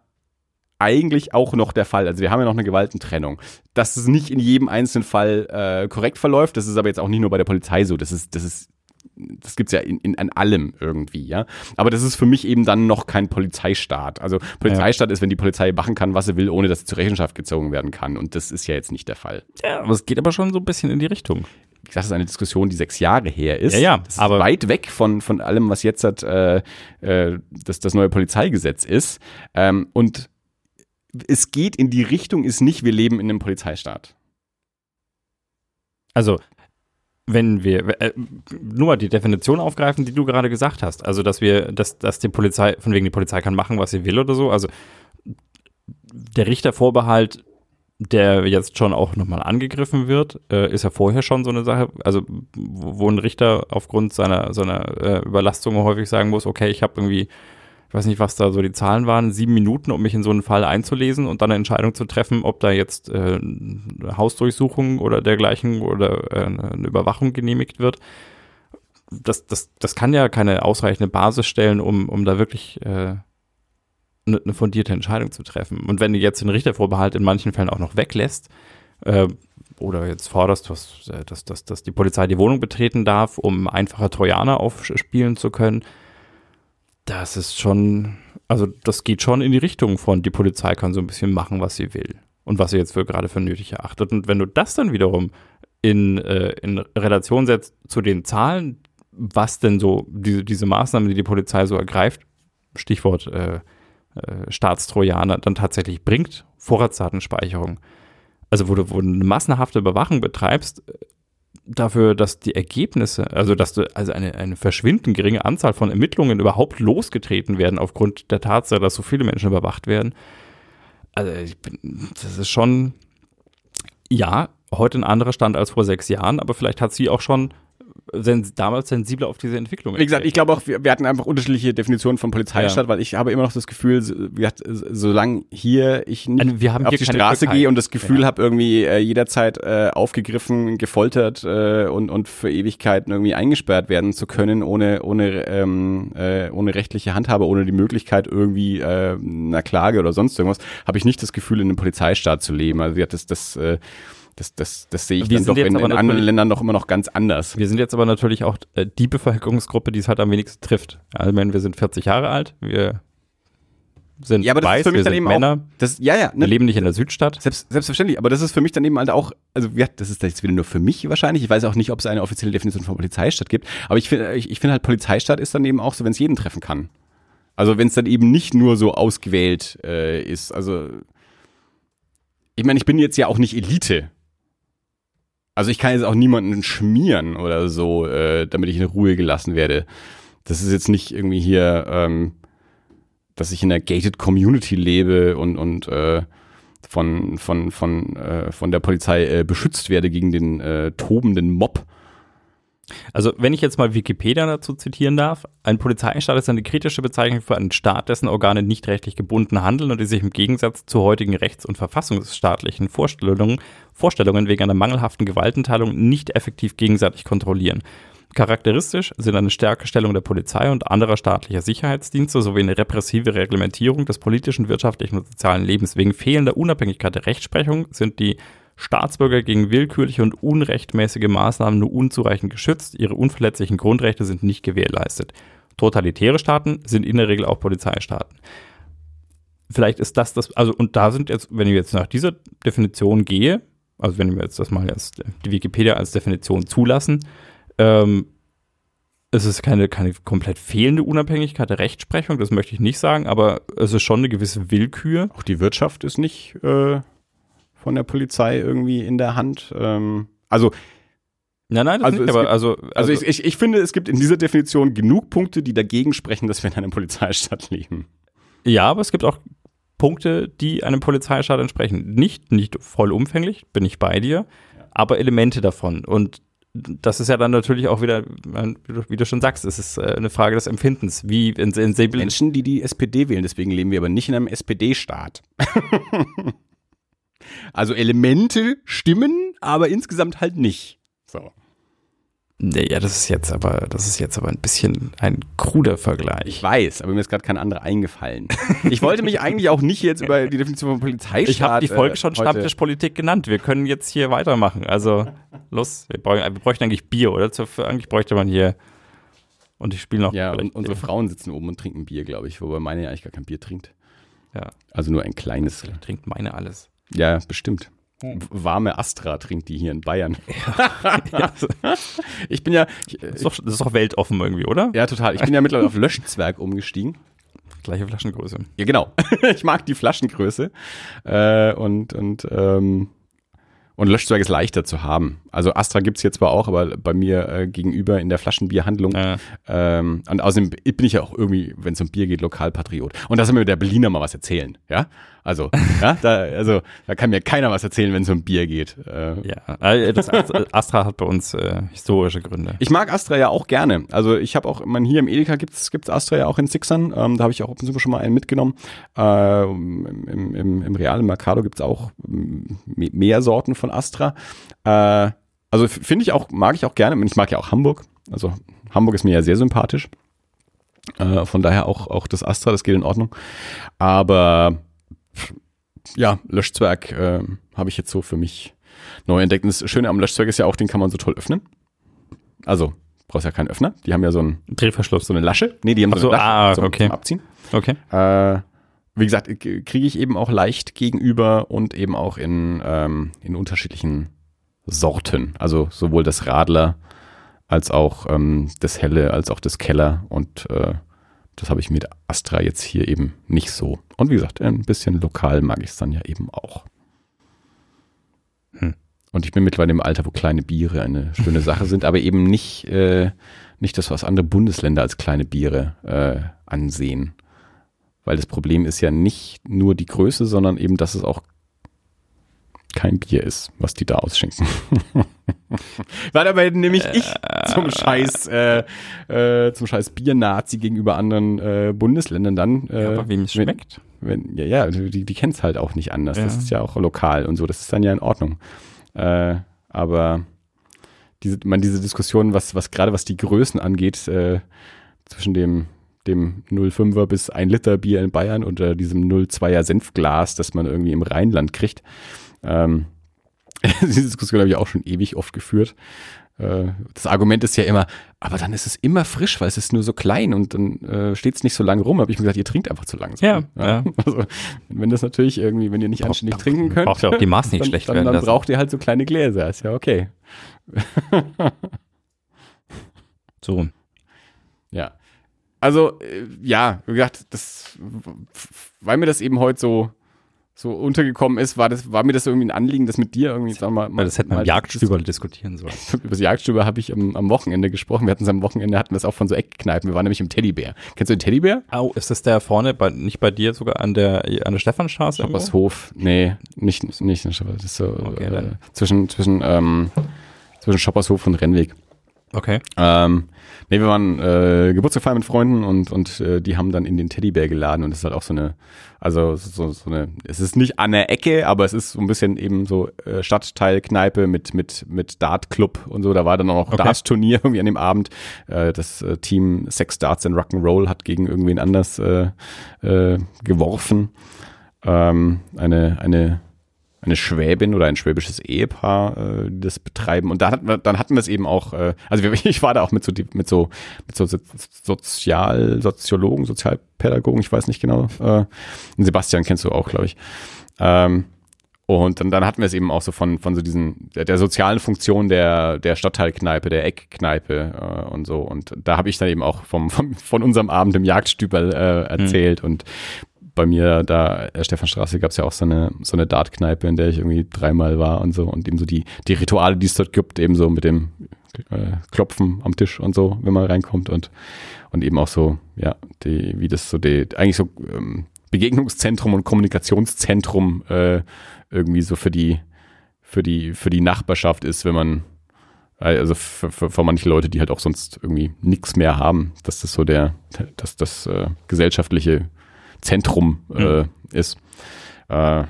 eigentlich auch noch der Fall. Also wir haben ja noch eine Gewaltentrennung. Dass es nicht in jedem einzelnen Fall äh, korrekt verläuft, das ist aber jetzt auch nicht nur bei der Polizei so. Das ist, das ist, das gibt's ja in, in an allem irgendwie, ja. Aber das ist für mich eben dann noch kein Polizeistaat. Also Polizeistaat ja. ist, wenn die Polizei machen kann, was sie will, ohne dass sie zur Rechenschaft gezogen werden kann. Und das ist ja jetzt nicht der Fall. Ja, aber es geht aber schon so ein bisschen in die Richtung ich sage, das ist eine Diskussion, die sechs Jahre her ist. Ja, ja. Das ist aber weit weg von, von allem, was jetzt hat, äh, äh, das, das neue Polizeigesetz ist. Ähm, und es geht in die Richtung, ist nicht, wir leben in einem Polizeistaat. Also, wenn wir äh, nur mal die Definition aufgreifen, die du gerade gesagt hast, also dass wir, dass, dass die Polizei, von wegen die Polizei kann machen, was sie will oder so, also der Richtervorbehalt, der jetzt schon auch nochmal angegriffen wird, äh, ist ja vorher schon so eine Sache, also wo ein Richter aufgrund seiner, seiner äh, Überlastung häufig sagen muss, okay, ich habe irgendwie weiß nicht, was da so die Zahlen waren, sieben Minuten, um mich in so einen Fall einzulesen und dann eine Entscheidung zu treffen, ob da jetzt äh, eine Hausdurchsuchung oder dergleichen oder äh, eine Überwachung genehmigt wird. Das, das, das kann ja keine ausreichende Basis stellen, um, um da wirklich äh, eine, fundierte Entscheidung zu treffen. Und wenn du jetzt den Richtervorbehalt in manchen Fällen auch noch weglässt, äh, oder jetzt forderst, dass, äh, dass, dass, dass die Polizei die Wohnung betreten darf, um einfache Trojaner aufspielen zu können, das ist schon, also das geht schon in die Richtung von, die Polizei kann so ein bisschen machen, was sie will und was sie jetzt für gerade für nötig erachtet. Und wenn du das dann wiederum in, äh, in Relation setzt zu den Zahlen, was denn so diese, diese Maßnahmen, die die Polizei so ergreift, Stichwort äh, äh, Staatstrojaner, dann tatsächlich bringt. Vorratsdatenspeicherung. Also wo du, wo du eine massenhafte Überwachung betreibst, dafür, dass die Ergebnisse, also dass also eine, eine verschwindend geringe Anzahl von Ermittlungen überhaupt losgetreten werden aufgrund der Tatsache, dass so viele Menschen überwacht werden. Also bin, das ist schon, ja, heute ein anderer Stand als vor sechs Jahren, aber vielleicht hat sie auch schon sen damals sensibler auf diese Entwicklung. Wie gesagt, ich glaube auch, wir, wir, hatten einfach unterschiedliche Definitionen von Polizeistaat, ja. weil ich habe immer noch das Gefühl, wie solange hier ich nicht also auf die Straße gehe und das Gefühl ja. habe, irgendwie äh, jederzeit äh, aufgegriffen, gefoltert äh, und, und für Ewigkeiten irgendwie eingesperrt werden zu können, ohne, ohne, ähm, äh, ohne rechtliche Handhabe, ohne die Möglichkeit irgendwie äh, einer Klage oder sonst irgendwas, habe ich nicht das Gefühl, in einem Polizeistaat zu leben. Also das, das äh, das, das, das sehe ich wir dann doch in, in anderen Ländern noch immer noch ganz anders. Wir sind jetzt aber natürlich auch äh, die Bevölkerungsgruppe, die es halt am wenigsten trifft. Also, ich meine, wir sind 40 Jahre alt, wir sind ja, aber das weiß, ist für mich wir dann sind eben Männer, auch, das, ja, ja, wir ne, leben nicht in der Südstadt. Selbst, selbstverständlich, aber das ist für mich dann eben halt auch, also ja, das ist jetzt wieder nur für mich wahrscheinlich. Ich weiß auch nicht, ob es eine offizielle Definition von Polizeistadt gibt, aber ich finde ich, ich finde halt Polizeistadt ist dann eben auch so, wenn es jeden treffen kann. Also wenn es dann eben nicht nur so ausgewählt äh, ist. Also ich meine, ich bin jetzt ja auch nicht Elite. Also ich kann jetzt auch niemanden schmieren oder so, äh, damit ich in Ruhe gelassen werde. Das ist jetzt nicht irgendwie hier, ähm, dass ich in einer gated Community lebe und, und äh, von, von, von, äh, von der Polizei äh, beschützt werde gegen den äh, tobenden Mob. Also, wenn ich jetzt mal Wikipedia dazu zitieren darf, ein Polizeistaat ist eine kritische Bezeichnung für einen Staat, dessen Organe nicht rechtlich gebunden handeln und die sich im Gegensatz zu heutigen rechts- und verfassungsstaatlichen Vorstellungen, Vorstellungen wegen einer mangelhaften Gewaltenteilung nicht effektiv gegenseitig kontrollieren. Charakteristisch sind eine stärkere Stellung der Polizei und anderer staatlicher Sicherheitsdienste sowie eine repressive Reglementierung des politischen, wirtschaftlichen und sozialen Lebens. Wegen fehlender Unabhängigkeit der Rechtsprechung sind die Staatsbürger gegen willkürliche und unrechtmäßige Maßnahmen nur unzureichend geschützt, ihre unverletzlichen Grundrechte sind nicht gewährleistet. Totalitäre Staaten sind in der Regel auch Polizeistaaten. Vielleicht ist das das, also und da sind jetzt, wenn ich jetzt nach dieser Definition gehe, also wenn wir jetzt das mal als die Wikipedia als Definition zulassen, ähm, es ist keine, keine komplett fehlende Unabhängigkeit der Rechtsprechung, das möchte ich nicht sagen, aber es ist schon eine gewisse Willkür. Auch die Wirtschaft ist nicht äh, von der Polizei irgendwie in der Hand. Ähm, also Nein, nein, das also nicht, aber also, also, also ich, ich, ich finde, es gibt in dieser Definition genug Punkte, die dagegen sprechen, dass wir in einer Polizeistaat leben. Ja, aber es gibt auch Punkte, die einem Polizeistaat entsprechen. Nicht, nicht vollumfänglich, bin ich bei dir, ja. aber Elemente davon. Und das ist ja dann natürlich auch wieder, wie du schon sagst, es ist äh, eine Frage des Empfindens. Wie in, in Menschen, die die SPD wählen, deswegen leben wir aber nicht in einem SPD-Staat. Also Elemente stimmen, aber insgesamt halt nicht. So. Naja, das ist jetzt aber, das ist jetzt aber ein bisschen ein kruder Vergleich. Ich weiß, aber mir ist gerade kein anderer eingefallen. Ich wollte mich eigentlich auch nicht jetzt über die Definition von Polizeistaat. Ich habe die Folge äh, schon Stammtischpolitik genannt. Wir können jetzt hier weitermachen. Also los, wir, brauchen, wir bräuchten eigentlich Bier, oder? Eigentlich bräuchte man hier. Und ich spiele noch. Ja, und unsere Frauen sitzen oben und trinken Bier, glaube ich, wobei meine ja eigentlich gar kein Bier trinkt. Ja. Also nur ein kleines. Trinkt meine alles. Ja, bestimmt. Warme Astra trinkt die hier in Bayern. Ja. ich bin ja. Ich, das, ist doch, das ist doch weltoffen irgendwie, oder? Ja, total. Ich bin ja mittlerweile auf Löschzwerg umgestiegen. Gleiche Flaschengröße. Ja, genau. ich mag die Flaschengröße. Äh, und und ähm, und Löschzeug ist leichter zu haben. Also Astra gibt's hier zwar auch, aber bei mir äh, gegenüber in der Flaschenbierhandlung. Ja. Ähm, und außerdem bin ich ja auch irgendwie, wenn es um Bier geht, Lokalpatriot. Und da soll mir der Berliner mal was erzählen, ja? Also, ja, da, also, da kann mir keiner was erzählen, wenn es um Bier geht. Äh, ja, äh, das Astra hat bei uns äh, historische Gründe. Ich mag Astra ja auch gerne. Also ich habe auch, man hier im Edeka gibt's gibt's Astra ja auch in Sixern. Ähm, da habe ich auch schon mal einen mitgenommen. Äh, im, im, Im Real, im Mercado gibt's auch mehr Sorten von Astra. Äh, also finde ich auch, mag ich auch gerne. Ich mag ja auch Hamburg. Also Hamburg ist mir ja sehr sympathisch. Äh, von daher auch, auch das Astra, das geht in Ordnung. Aber ja, Löschzwerg äh, habe ich jetzt so für mich neu entdeckt. Und das Schöne am Löschzwerg ist ja auch, den kann man so toll öffnen. Also, brauchst ja keinen Öffner. Die haben ja so einen Drehverschluss, so eine Lasche. Nee, die haben Ach so, eine Lasche ah, zum, okay. zum Abziehen. Okay. Äh, wie gesagt, kriege ich eben auch leicht gegenüber und eben auch in, ähm, in unterschiedlichen Sorten. Also sowohl das Radler als auch ähm, das Helle, als auch das Keller und äh, das habe ich mit Astra jetzt hier eben nicht so. Und wie gesagt, ein bisschen lokal mag ich es dann ja eben auch. Hm. Und ich bin mittlerweile im Alter, wo kleine Biere eine schöne Sache sind, aber eben nicht, äh, nicht das, was andere Bundesländer als kleine Biere äh, ansehen. Weil das Problem ist ja nicht nur die Größe, sondern eben, dass es auch kein Bier ist, was die da ausschenken. War dabei nämlich ich zum Scheiß, äh, äh, zum Scheiß Bier-Nazi gegenüber anderen äh, Bundesländern dann. Äh, ja, aber wem es schmeckt. Wenn, ja, ja, die, die kennen es halt auch nicht anders. Ja. Das ist ja auch lokal und so. Das ist dann ja in Ordnung. Äh, aber diese, man, diese Diskussion, was, was gerade was die Größen angeht, äh, zwischen dem dem 0,5er bis 1 Liter Bier in Bayern und äh, diesem 0,2er Senfglas, das man irgendwie im Rheinland kriegt. Ähm, diese Diskussion habe ich auch schon ewig oft geführt. Äh, das Argument ist ja immer, aber dann ist es immer frisch, weil es ist nur so klein und dann äh, steht es nicht so lange rum. Habe ich mir gesagt, ihr trinkt einfach zu langsam. Ja, ja. Also, wenn das natürlich irgendwie, wenn ihr nicht anständig trinken könnt, braucht ja auch die Maß nicht dann, schlecht dann, werden. Dann braucht ihr halt so kleine Gläser. Ist ja okay. so. Ja. Also, äh, ja, wie gesagt, das, weil mir das eben heute so, so untergekommen ist, war, das, war mir das irgendwie ein Anliegen, das mit dir irgendwie, sag mal, Ja, das hätte man im Jagdstüber diskutieren sollen. Über das Jagdstüber habe ich am, am Wochenende gesprochen. Wir hatten es am Wochenende, hatten wir es auch von so Eckkneipen. Wir waren nämlich im Teddybär. Kennst du den Teddybär? Au, ist das der vorne, bei, nicht bei dir sogar an der, an der Stephanstraße? irgendwo? Schoppershof. Nee, nicht, nicht in Schoppershof. Das ist so Okay, äh, zwischen, zwischen, ähm, zwischen Schoppershof und Rennweg. Okay. Ähm, nee, wir waren äh, Geburtstag feiern mit Freunden und, und äh, die haben dann in den Teddybär geladen und das ist halt auch so eine, also so, so eine, es ist nicht an der Ecke, aber es ist so ein bisschen eben so äh, Stadtteilkneipe mit, mit, mit Dartclub und so. Da war dann auch noch Okay. Darts-Turnier irgendwie an dem Abend. Äh, das äh, Team Sex, Darts and Rock'n'Roll hat gegen irgendwen anders äh, äh, geworfen. Ähm, eine, eine eine Schwäbin oder ein schwäbisches Ehepaar äh, das betreiben. Und da hatten wir, dann hatten wir es eben auch, äh, also ich war da auch mit so mit so mit so so- Sozial, Soziologen, Sozialpädagogen, ich weiß nicht genau. Äh, Sebastian kennst du auch, glaube ich. Ähm, und dann, dann hatten wir es eben auch so von, von so diesen, der, der sozialen Funktion der, der Stadtteilkneipe, der Eckkneipe äh, und so. Und da habe ich dann eben auch vom, vom, von unserem Abend im Jagdstüberl äh, erzählt. Und bei mir da, äh, Stephanstraße, gab es ja auch so eine, so eine Dartkneipe, in der ich irgendwie dreimal war und so. Und eben so die, die Rituale, die es dort gibt, eben so mit dem äh, Klopfen am Tisch und so, wenn man reinkommt. Und, und eben auch so, ja, die, wie das so, die, eigentlich so ähm, Begegnungszentrum und Kommunikationszentrum äh, irgendwie so für die, für die, für die Nachbarschaft ist, wenn man, also für, für, für manche Leute, die halt auch sonst irgendwie nichts mehr haben, dass das so der, dass das äh, gesellschaftliche Zentrum äh, ist. Äh,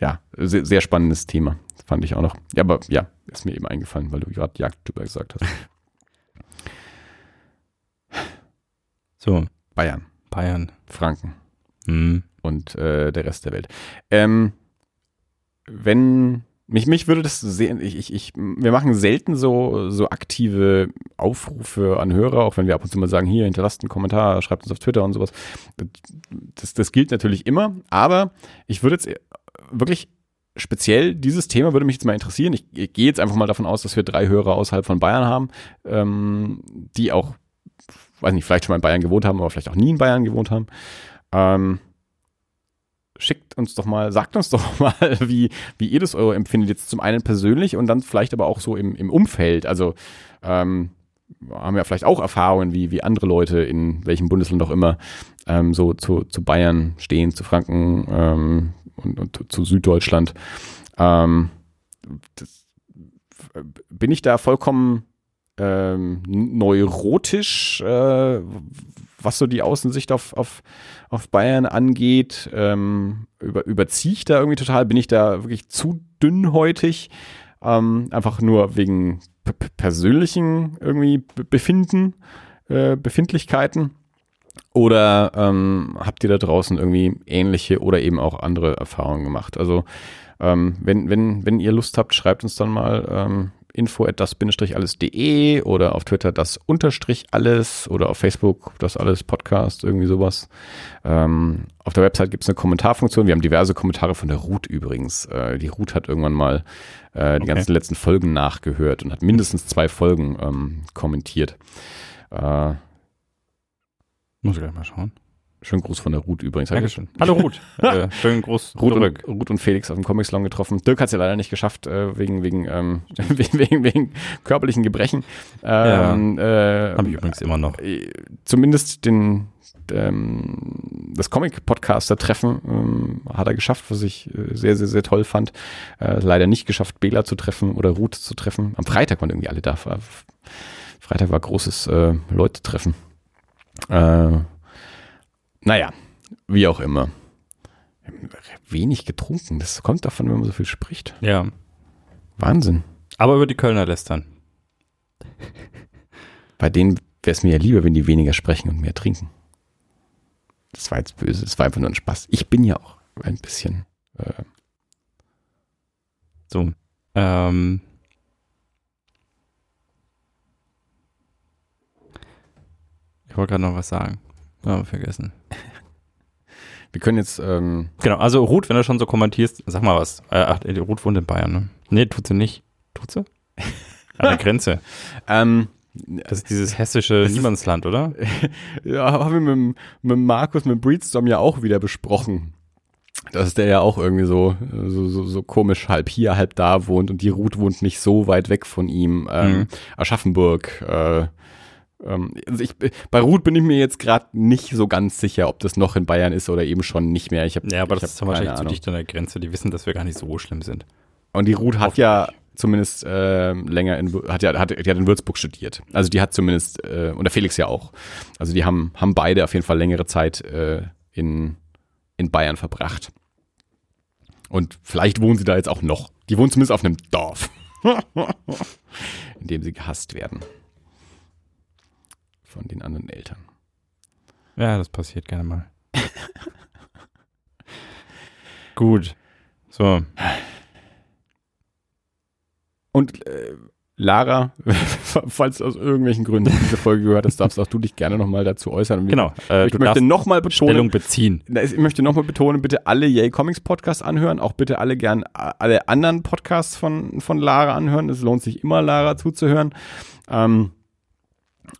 ja, sehr, sehr spannendes Thema, fand ich auch noch. Ja, aber ja, ist mir eben eingefallen, weil du gerade Jagdtyper gesagt hast. So, Bayern, Bayern. Franken Hm. und äh, der Rest der Welt. Ähm, wenn mich, mich würde das sehen, ich, ich, ich, wir machen selten so, so aktive Aufrufe an Hörer, auch wenn wir ab und zu mal sagen, hier hinterlasst einen Kommentar, schreibt uns auf Twitter und sowas. Das, das gilt natürlich immer, aber ich würde jetzt wirklich speziell dieses Thema würde mich jetzt mal interessieren. Ich, ich gehe jetzt einfach mal davon aus, dass wir drei Hörer außerhalb von Bayern haben, ähm, die auch, weiß nicht, vielleicht schon mal in Bayern gewohnt haben, aber vielleicht auch nie in Bayern gewohnt haben. Ähm, schickt uns doch mal, sagt uns doch mal, wie, wie ihr das eure empfindet. Jetzt zum einen persönlich und dann vielleicht aber auch so im, im Umfeld. Also ähm, haben ja vielleicht auch Erfahrungen, wie, wie andere Leute in welchem Bundesland auch immer ähm, so zu, zu Bayern stehen, zu Franken ähm, und, und zu Süddeutschland. Ähm, das, bin ich da vollkommen ähm, neurotisch, äh, was so die Außensicht auf, auf, auf Bayern angeht? Ähm, über, überziehe ich da irgendwie total? Bin ich da wirklich zu dünnhäutig? Ähm, einfach nur wegen persönlichen irgendwie Be- Befinden, äh, Befindlichkeiten? Oder ähm, habt ihr da draußen irgendwie ähnliche oder eben auch andere Erfahrungen gemacht? Also ähm, wenn, wenn, wenn ihr Lust habt, schreibt uns dann mal. Ähm, info at das-alles.de oder auf Twitter das unterstrich alles oder auf Facebook das alles Podcast, irgendwie sowas. Ähm, auf der Website gibt es eine Kommentarfunktion. Wir haben diverse Kommentare von der Ruth übrigens. Äh, die Ruth hat irgendwann mal äh, die Okay. ganzen letzten Folgen nachgehört und hat mindestens zwei Folgen ähm, kommentiert. Äh, Muss ich gleich mal schauen. Schönen Gruß von der Ruth übrigens. Dankeschön. Hallo Ruth. äh, schönen Gruß Ruth zurück. und, Ruth und Felix auf dem Comic Salon getroffen. Dirk hat es ja leider nicht geschafft, äh, wegen, wegen, ähm, wegen, wegen, wegen körperlichen Gebrechen. Ähm, äh, Habe ich übrigens immer noch. äh, zumindest den, ähm, das Comic-Podcaster-Treffen ähm, hat er geschafft, was ich äh, sehr, sehr, sehr toll fand. Äh, leider nicht geschafft, Bela zu treffen oder Ruth zu treffen. Am Freitag waren irgendwie alle da. War- Freitag war großes äh, Leute-Treffen. Äh, naja, wie auch immer. Wir haben Wenig getrunken. Das kommt davon, wenn man so viel spricht. Ja. Wahnsinn. Aber über die Kölner lästern. Bei denen wäre es mir ja lieber, wenn die weniger sprechen und mehr trinken. Das war jetzt böse, das war einfach nur ein Spaß. Ich bin ja auch ein bisschen. Äh, So. Ähm. Ich wollte gerade noch was sagen. Aber vergessen. Wir können jetzt, ähm, Genau, also Ruth, wenn du schon so kommentierst, sag mal was. Äh, ach, die Ruth wohnt in Bayern, ne? Nee, tut sie nicht. Tut sie? An der Grenze. ähm, Das ist dieses hessische Das Niemandsland, oder? ja, haben wir mit, mit Markus, mit Breedstorm ja auch wieder besprochen. Dass der ja auch irgendwie so, so, so, so komisch halb hier, halb da wohnt und die Ruth wohnt nicht so weit weg von ihm. Ähm, Mhm. Aschaffenburg. Äh, also ich, bei Ruth bin ich mir jetzt gerade nicht so ganz sicher, ob das noch in Bayern ist oder eben schon nicht mehr. Ich hab, Ja, aber das ist wahrscheinlich keine zu dicht an der Grenze. Die wissen, dass wir gar nicht so schlimm sind. Und die Ruth hat ja zumindest äh, länger in hat ja hat, die hat in Würzburg studiert. Also die hat zumindest äh, und der Felix ja auch. Also die haben haben beide auf jeden Fall längere Zeit äh, in in Bayern verbracht. Und vielleicht wohnen sie da jetzt auch noch. Die wohnen zumindest auf einem Dorf, in dem sie gehasst werden von den anderen Eltern. Ja, das passiert gerne mal. Gut. So. Und äh, Lara, falls du aus irgendwelchen Gründen diese Folge gehört hast, darfst auch du dich gerne nochmal dazu äußern. Genau. Äh, ich möchte nochmal betonen, Stellung beziehen. Ich möchte nochmal betonen, bitte alle Yay Comics Podcasts anhören, auch bitte alle gern a- alle anderen Podcasts von, von Lara anhören. Es lohnt sich immer, Lara zuzuhören. Ähm,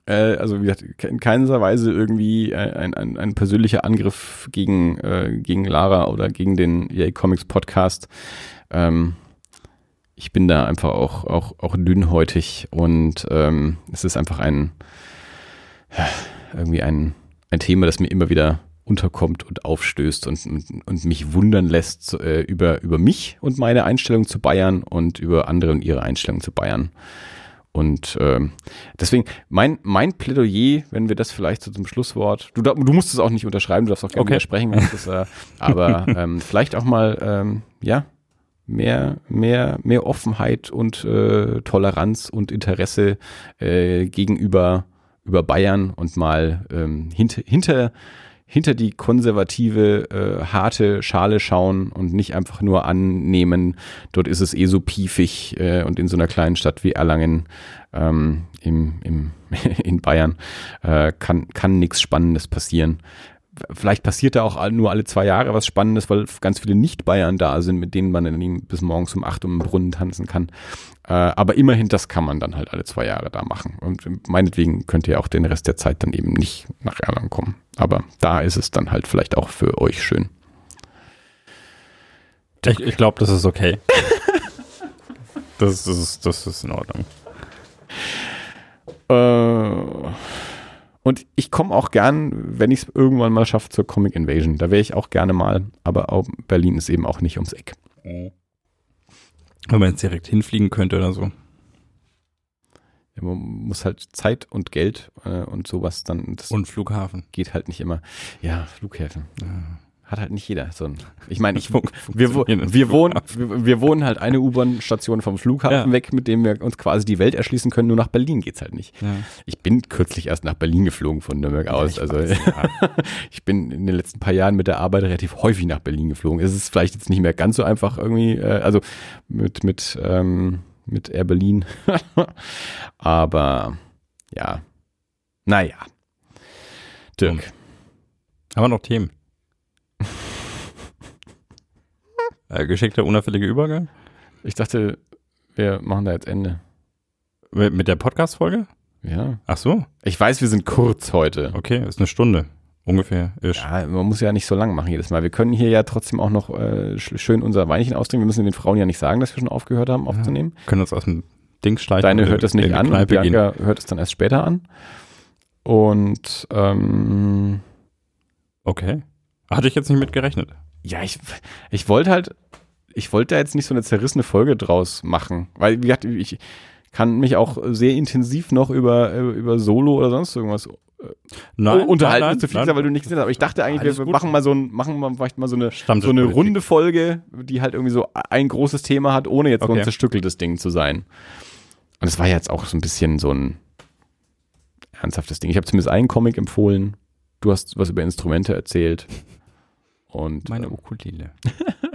äh, also wie gesagt, in keiner Weise irgendwie äh, ein, ein, ein persönlicher Angriff gegen, äh, gegen Lara oder gegen den Yay Comics Podcast. Ähm, ich bin da einfach auch, auch, auch dünnhäutig und ähm, es ist einfach ein irgendwie ein, ein Thema, das mir immer wieder unterkommt und aufstößt und, und, und mich wundern lässt äh, über, über mich und meine Einstellung zu Bayern und über andere und ihre Einstellung zu Bayern. Und ähm, deswegen mein, mein Plädoyer, wenn wir das vielleicht so zum Schlusswort, du, du musst es auch nicht unterschreiben, du darfst auch gerne Okay. widersprechen, ist, äh, aber ähm, vielleicht auch mal, ähm, ja, mehr, mehr, mehr Offenheit und äh, Toleranz und Interesse äh, gegenüber über Bayern und mal ähm, hinter, hinter, hinter die konservative, äh, harte Schale schauen und nicht einfach nur annehmen, dort ist es eh so piefig äh, und in so einer kleinen Stadt wie Erlangen ähm, im, im, in Bayern äh, kann, kann nichts Spannendes passieren. Vielleicht passiert da auch nur alle zwei Jahre was Spannendes, weil ganz viele Nicht-Bayern da sind, mit denen man dann bis morgens um acht um den Brunnen tanzen kann. Äh, aber immerhin, das kann man dann halt alle zwei Jahre da machen. Und meinetwegen könnt ihr auch den Rest der Zeit dann eben nicht nach Erlangen kommen. Aber da ist es dann halt vielleicht auch für euch schön. Ich, ich glaube, das ist okay. das, ist, das ist in Ordnung. Äh, und ich komme auch gern, wenn ich es irgendwann mal schaffe, zur Comic Invasion. Da wäre ich auch gerne mal, aber auch Berlin ist eben auch nicht ums Eck. Wenn man jetzt direkt hinfliegen könnte oder so. Ja, Man muss halt Zeit und Geld äh, und sowas dann, das Und Flughafen. geht halt nicht immer. Ja, Flughäfen. Ja. Hat halt nicht jeder. So ein, ich meine, ich, wir, wir, wohnen, wir, wohnen halt eine U-Bahn-Station vom Flughafen Ja. weg, mit dem wir uns quasi die Welt erschließen können. Nur nach Berlin geht's halt nicht. Ja. Ich bin kürzlich erst nach Berlin geflogen von Nürnberg aus. ich also weiß, ja. ich bin in den letzten paar Jahren mit der Arbeit relativ häufig nach Berlin geflogen. Es ist vielleicht jetzt nicht mehr ganz so einfach irgendwie, äh, also mit, mit, ähm, mit Air Berlin. Aber ja, naja. Dirk. Haben wir noch Themen? Äh, geschickter, unauffälliger Übergang? Ich dachte, wir machen da jetzt Ende. Mit mit der Podcast-Folge? Ja. Ach so, Ich weiß, wir sind kurz heute. okay, ist eine Stunde. Ungefähr. Ist. Ja, man muss ja nicht so lang machen jedes Mal. Wir können hier ja trotzdem auch noch äh, sch- schön unser Weinchen austrinken. Wir müssen den Frauen ja nicht sagen, dass wir schon aufgehört haben aufzunehmen. Können uns aus dem Ding schleichen. Deine hört das in nicht an gehen. Bianca hört es dann erst später an. Und ähm, Okay. Hatte ich jetzt nicht mit gerechnet. Ja, ich, ich wollte halt, ich wollte da jetzt nicht so eine zerrissene Folge draus machen, weil wie gesagt, ich kann mich auch sehr intensiv noch über, äh, über Solo oder sonst irgendwas Nein, unterhalten, nein, zu viel nein. weil du nicht gesehen hast. Aber ich dachte eigentlich, wir, gut. machen mal so ein, machen mal vielleicht mal so eine, so eine runde Folge, die halt irgendwie so ein großes Thema hat, ohne jetzt so ein Okay. zerstückeltes Ding zu sein. Und es war jetzt auch so ein bisschen so ein ernsthaftes Ding. Ich habe zumindest einen Comic empfohlen. Du hast was über Instrumente erzählt. Und Meine ähm, Ukulele.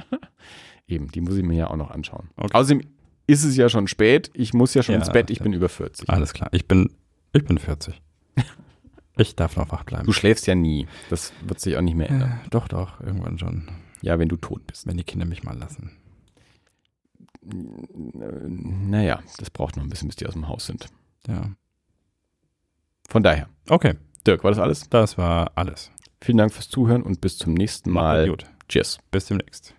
eben, die muss ich mir ja auch noch anschauen. Okay. Außerdem ist es ja schon spät. Ich muss ja schon Ja, ins Bett. Ich ja. bin über 40. Alles klar. Ich bin, ich bin 40. Ich darf noch wach bleiben. Du schläfst ja nie. Das wird sich auch nicht mehr ändern. Äh, doch, doch, irgendwann schon. Ja, wenn du tot bist. Wenn die Kinder mich mal lassen. Naja, das braucht noch ein bisschen, bis die aus dem Haus sind. Ja. Von daher, Okay, Dirk, war das alles? das war alles. Vielen Dank fürs Zuhören und bis zum nächsten Mal. Cheers. Bis demnächst.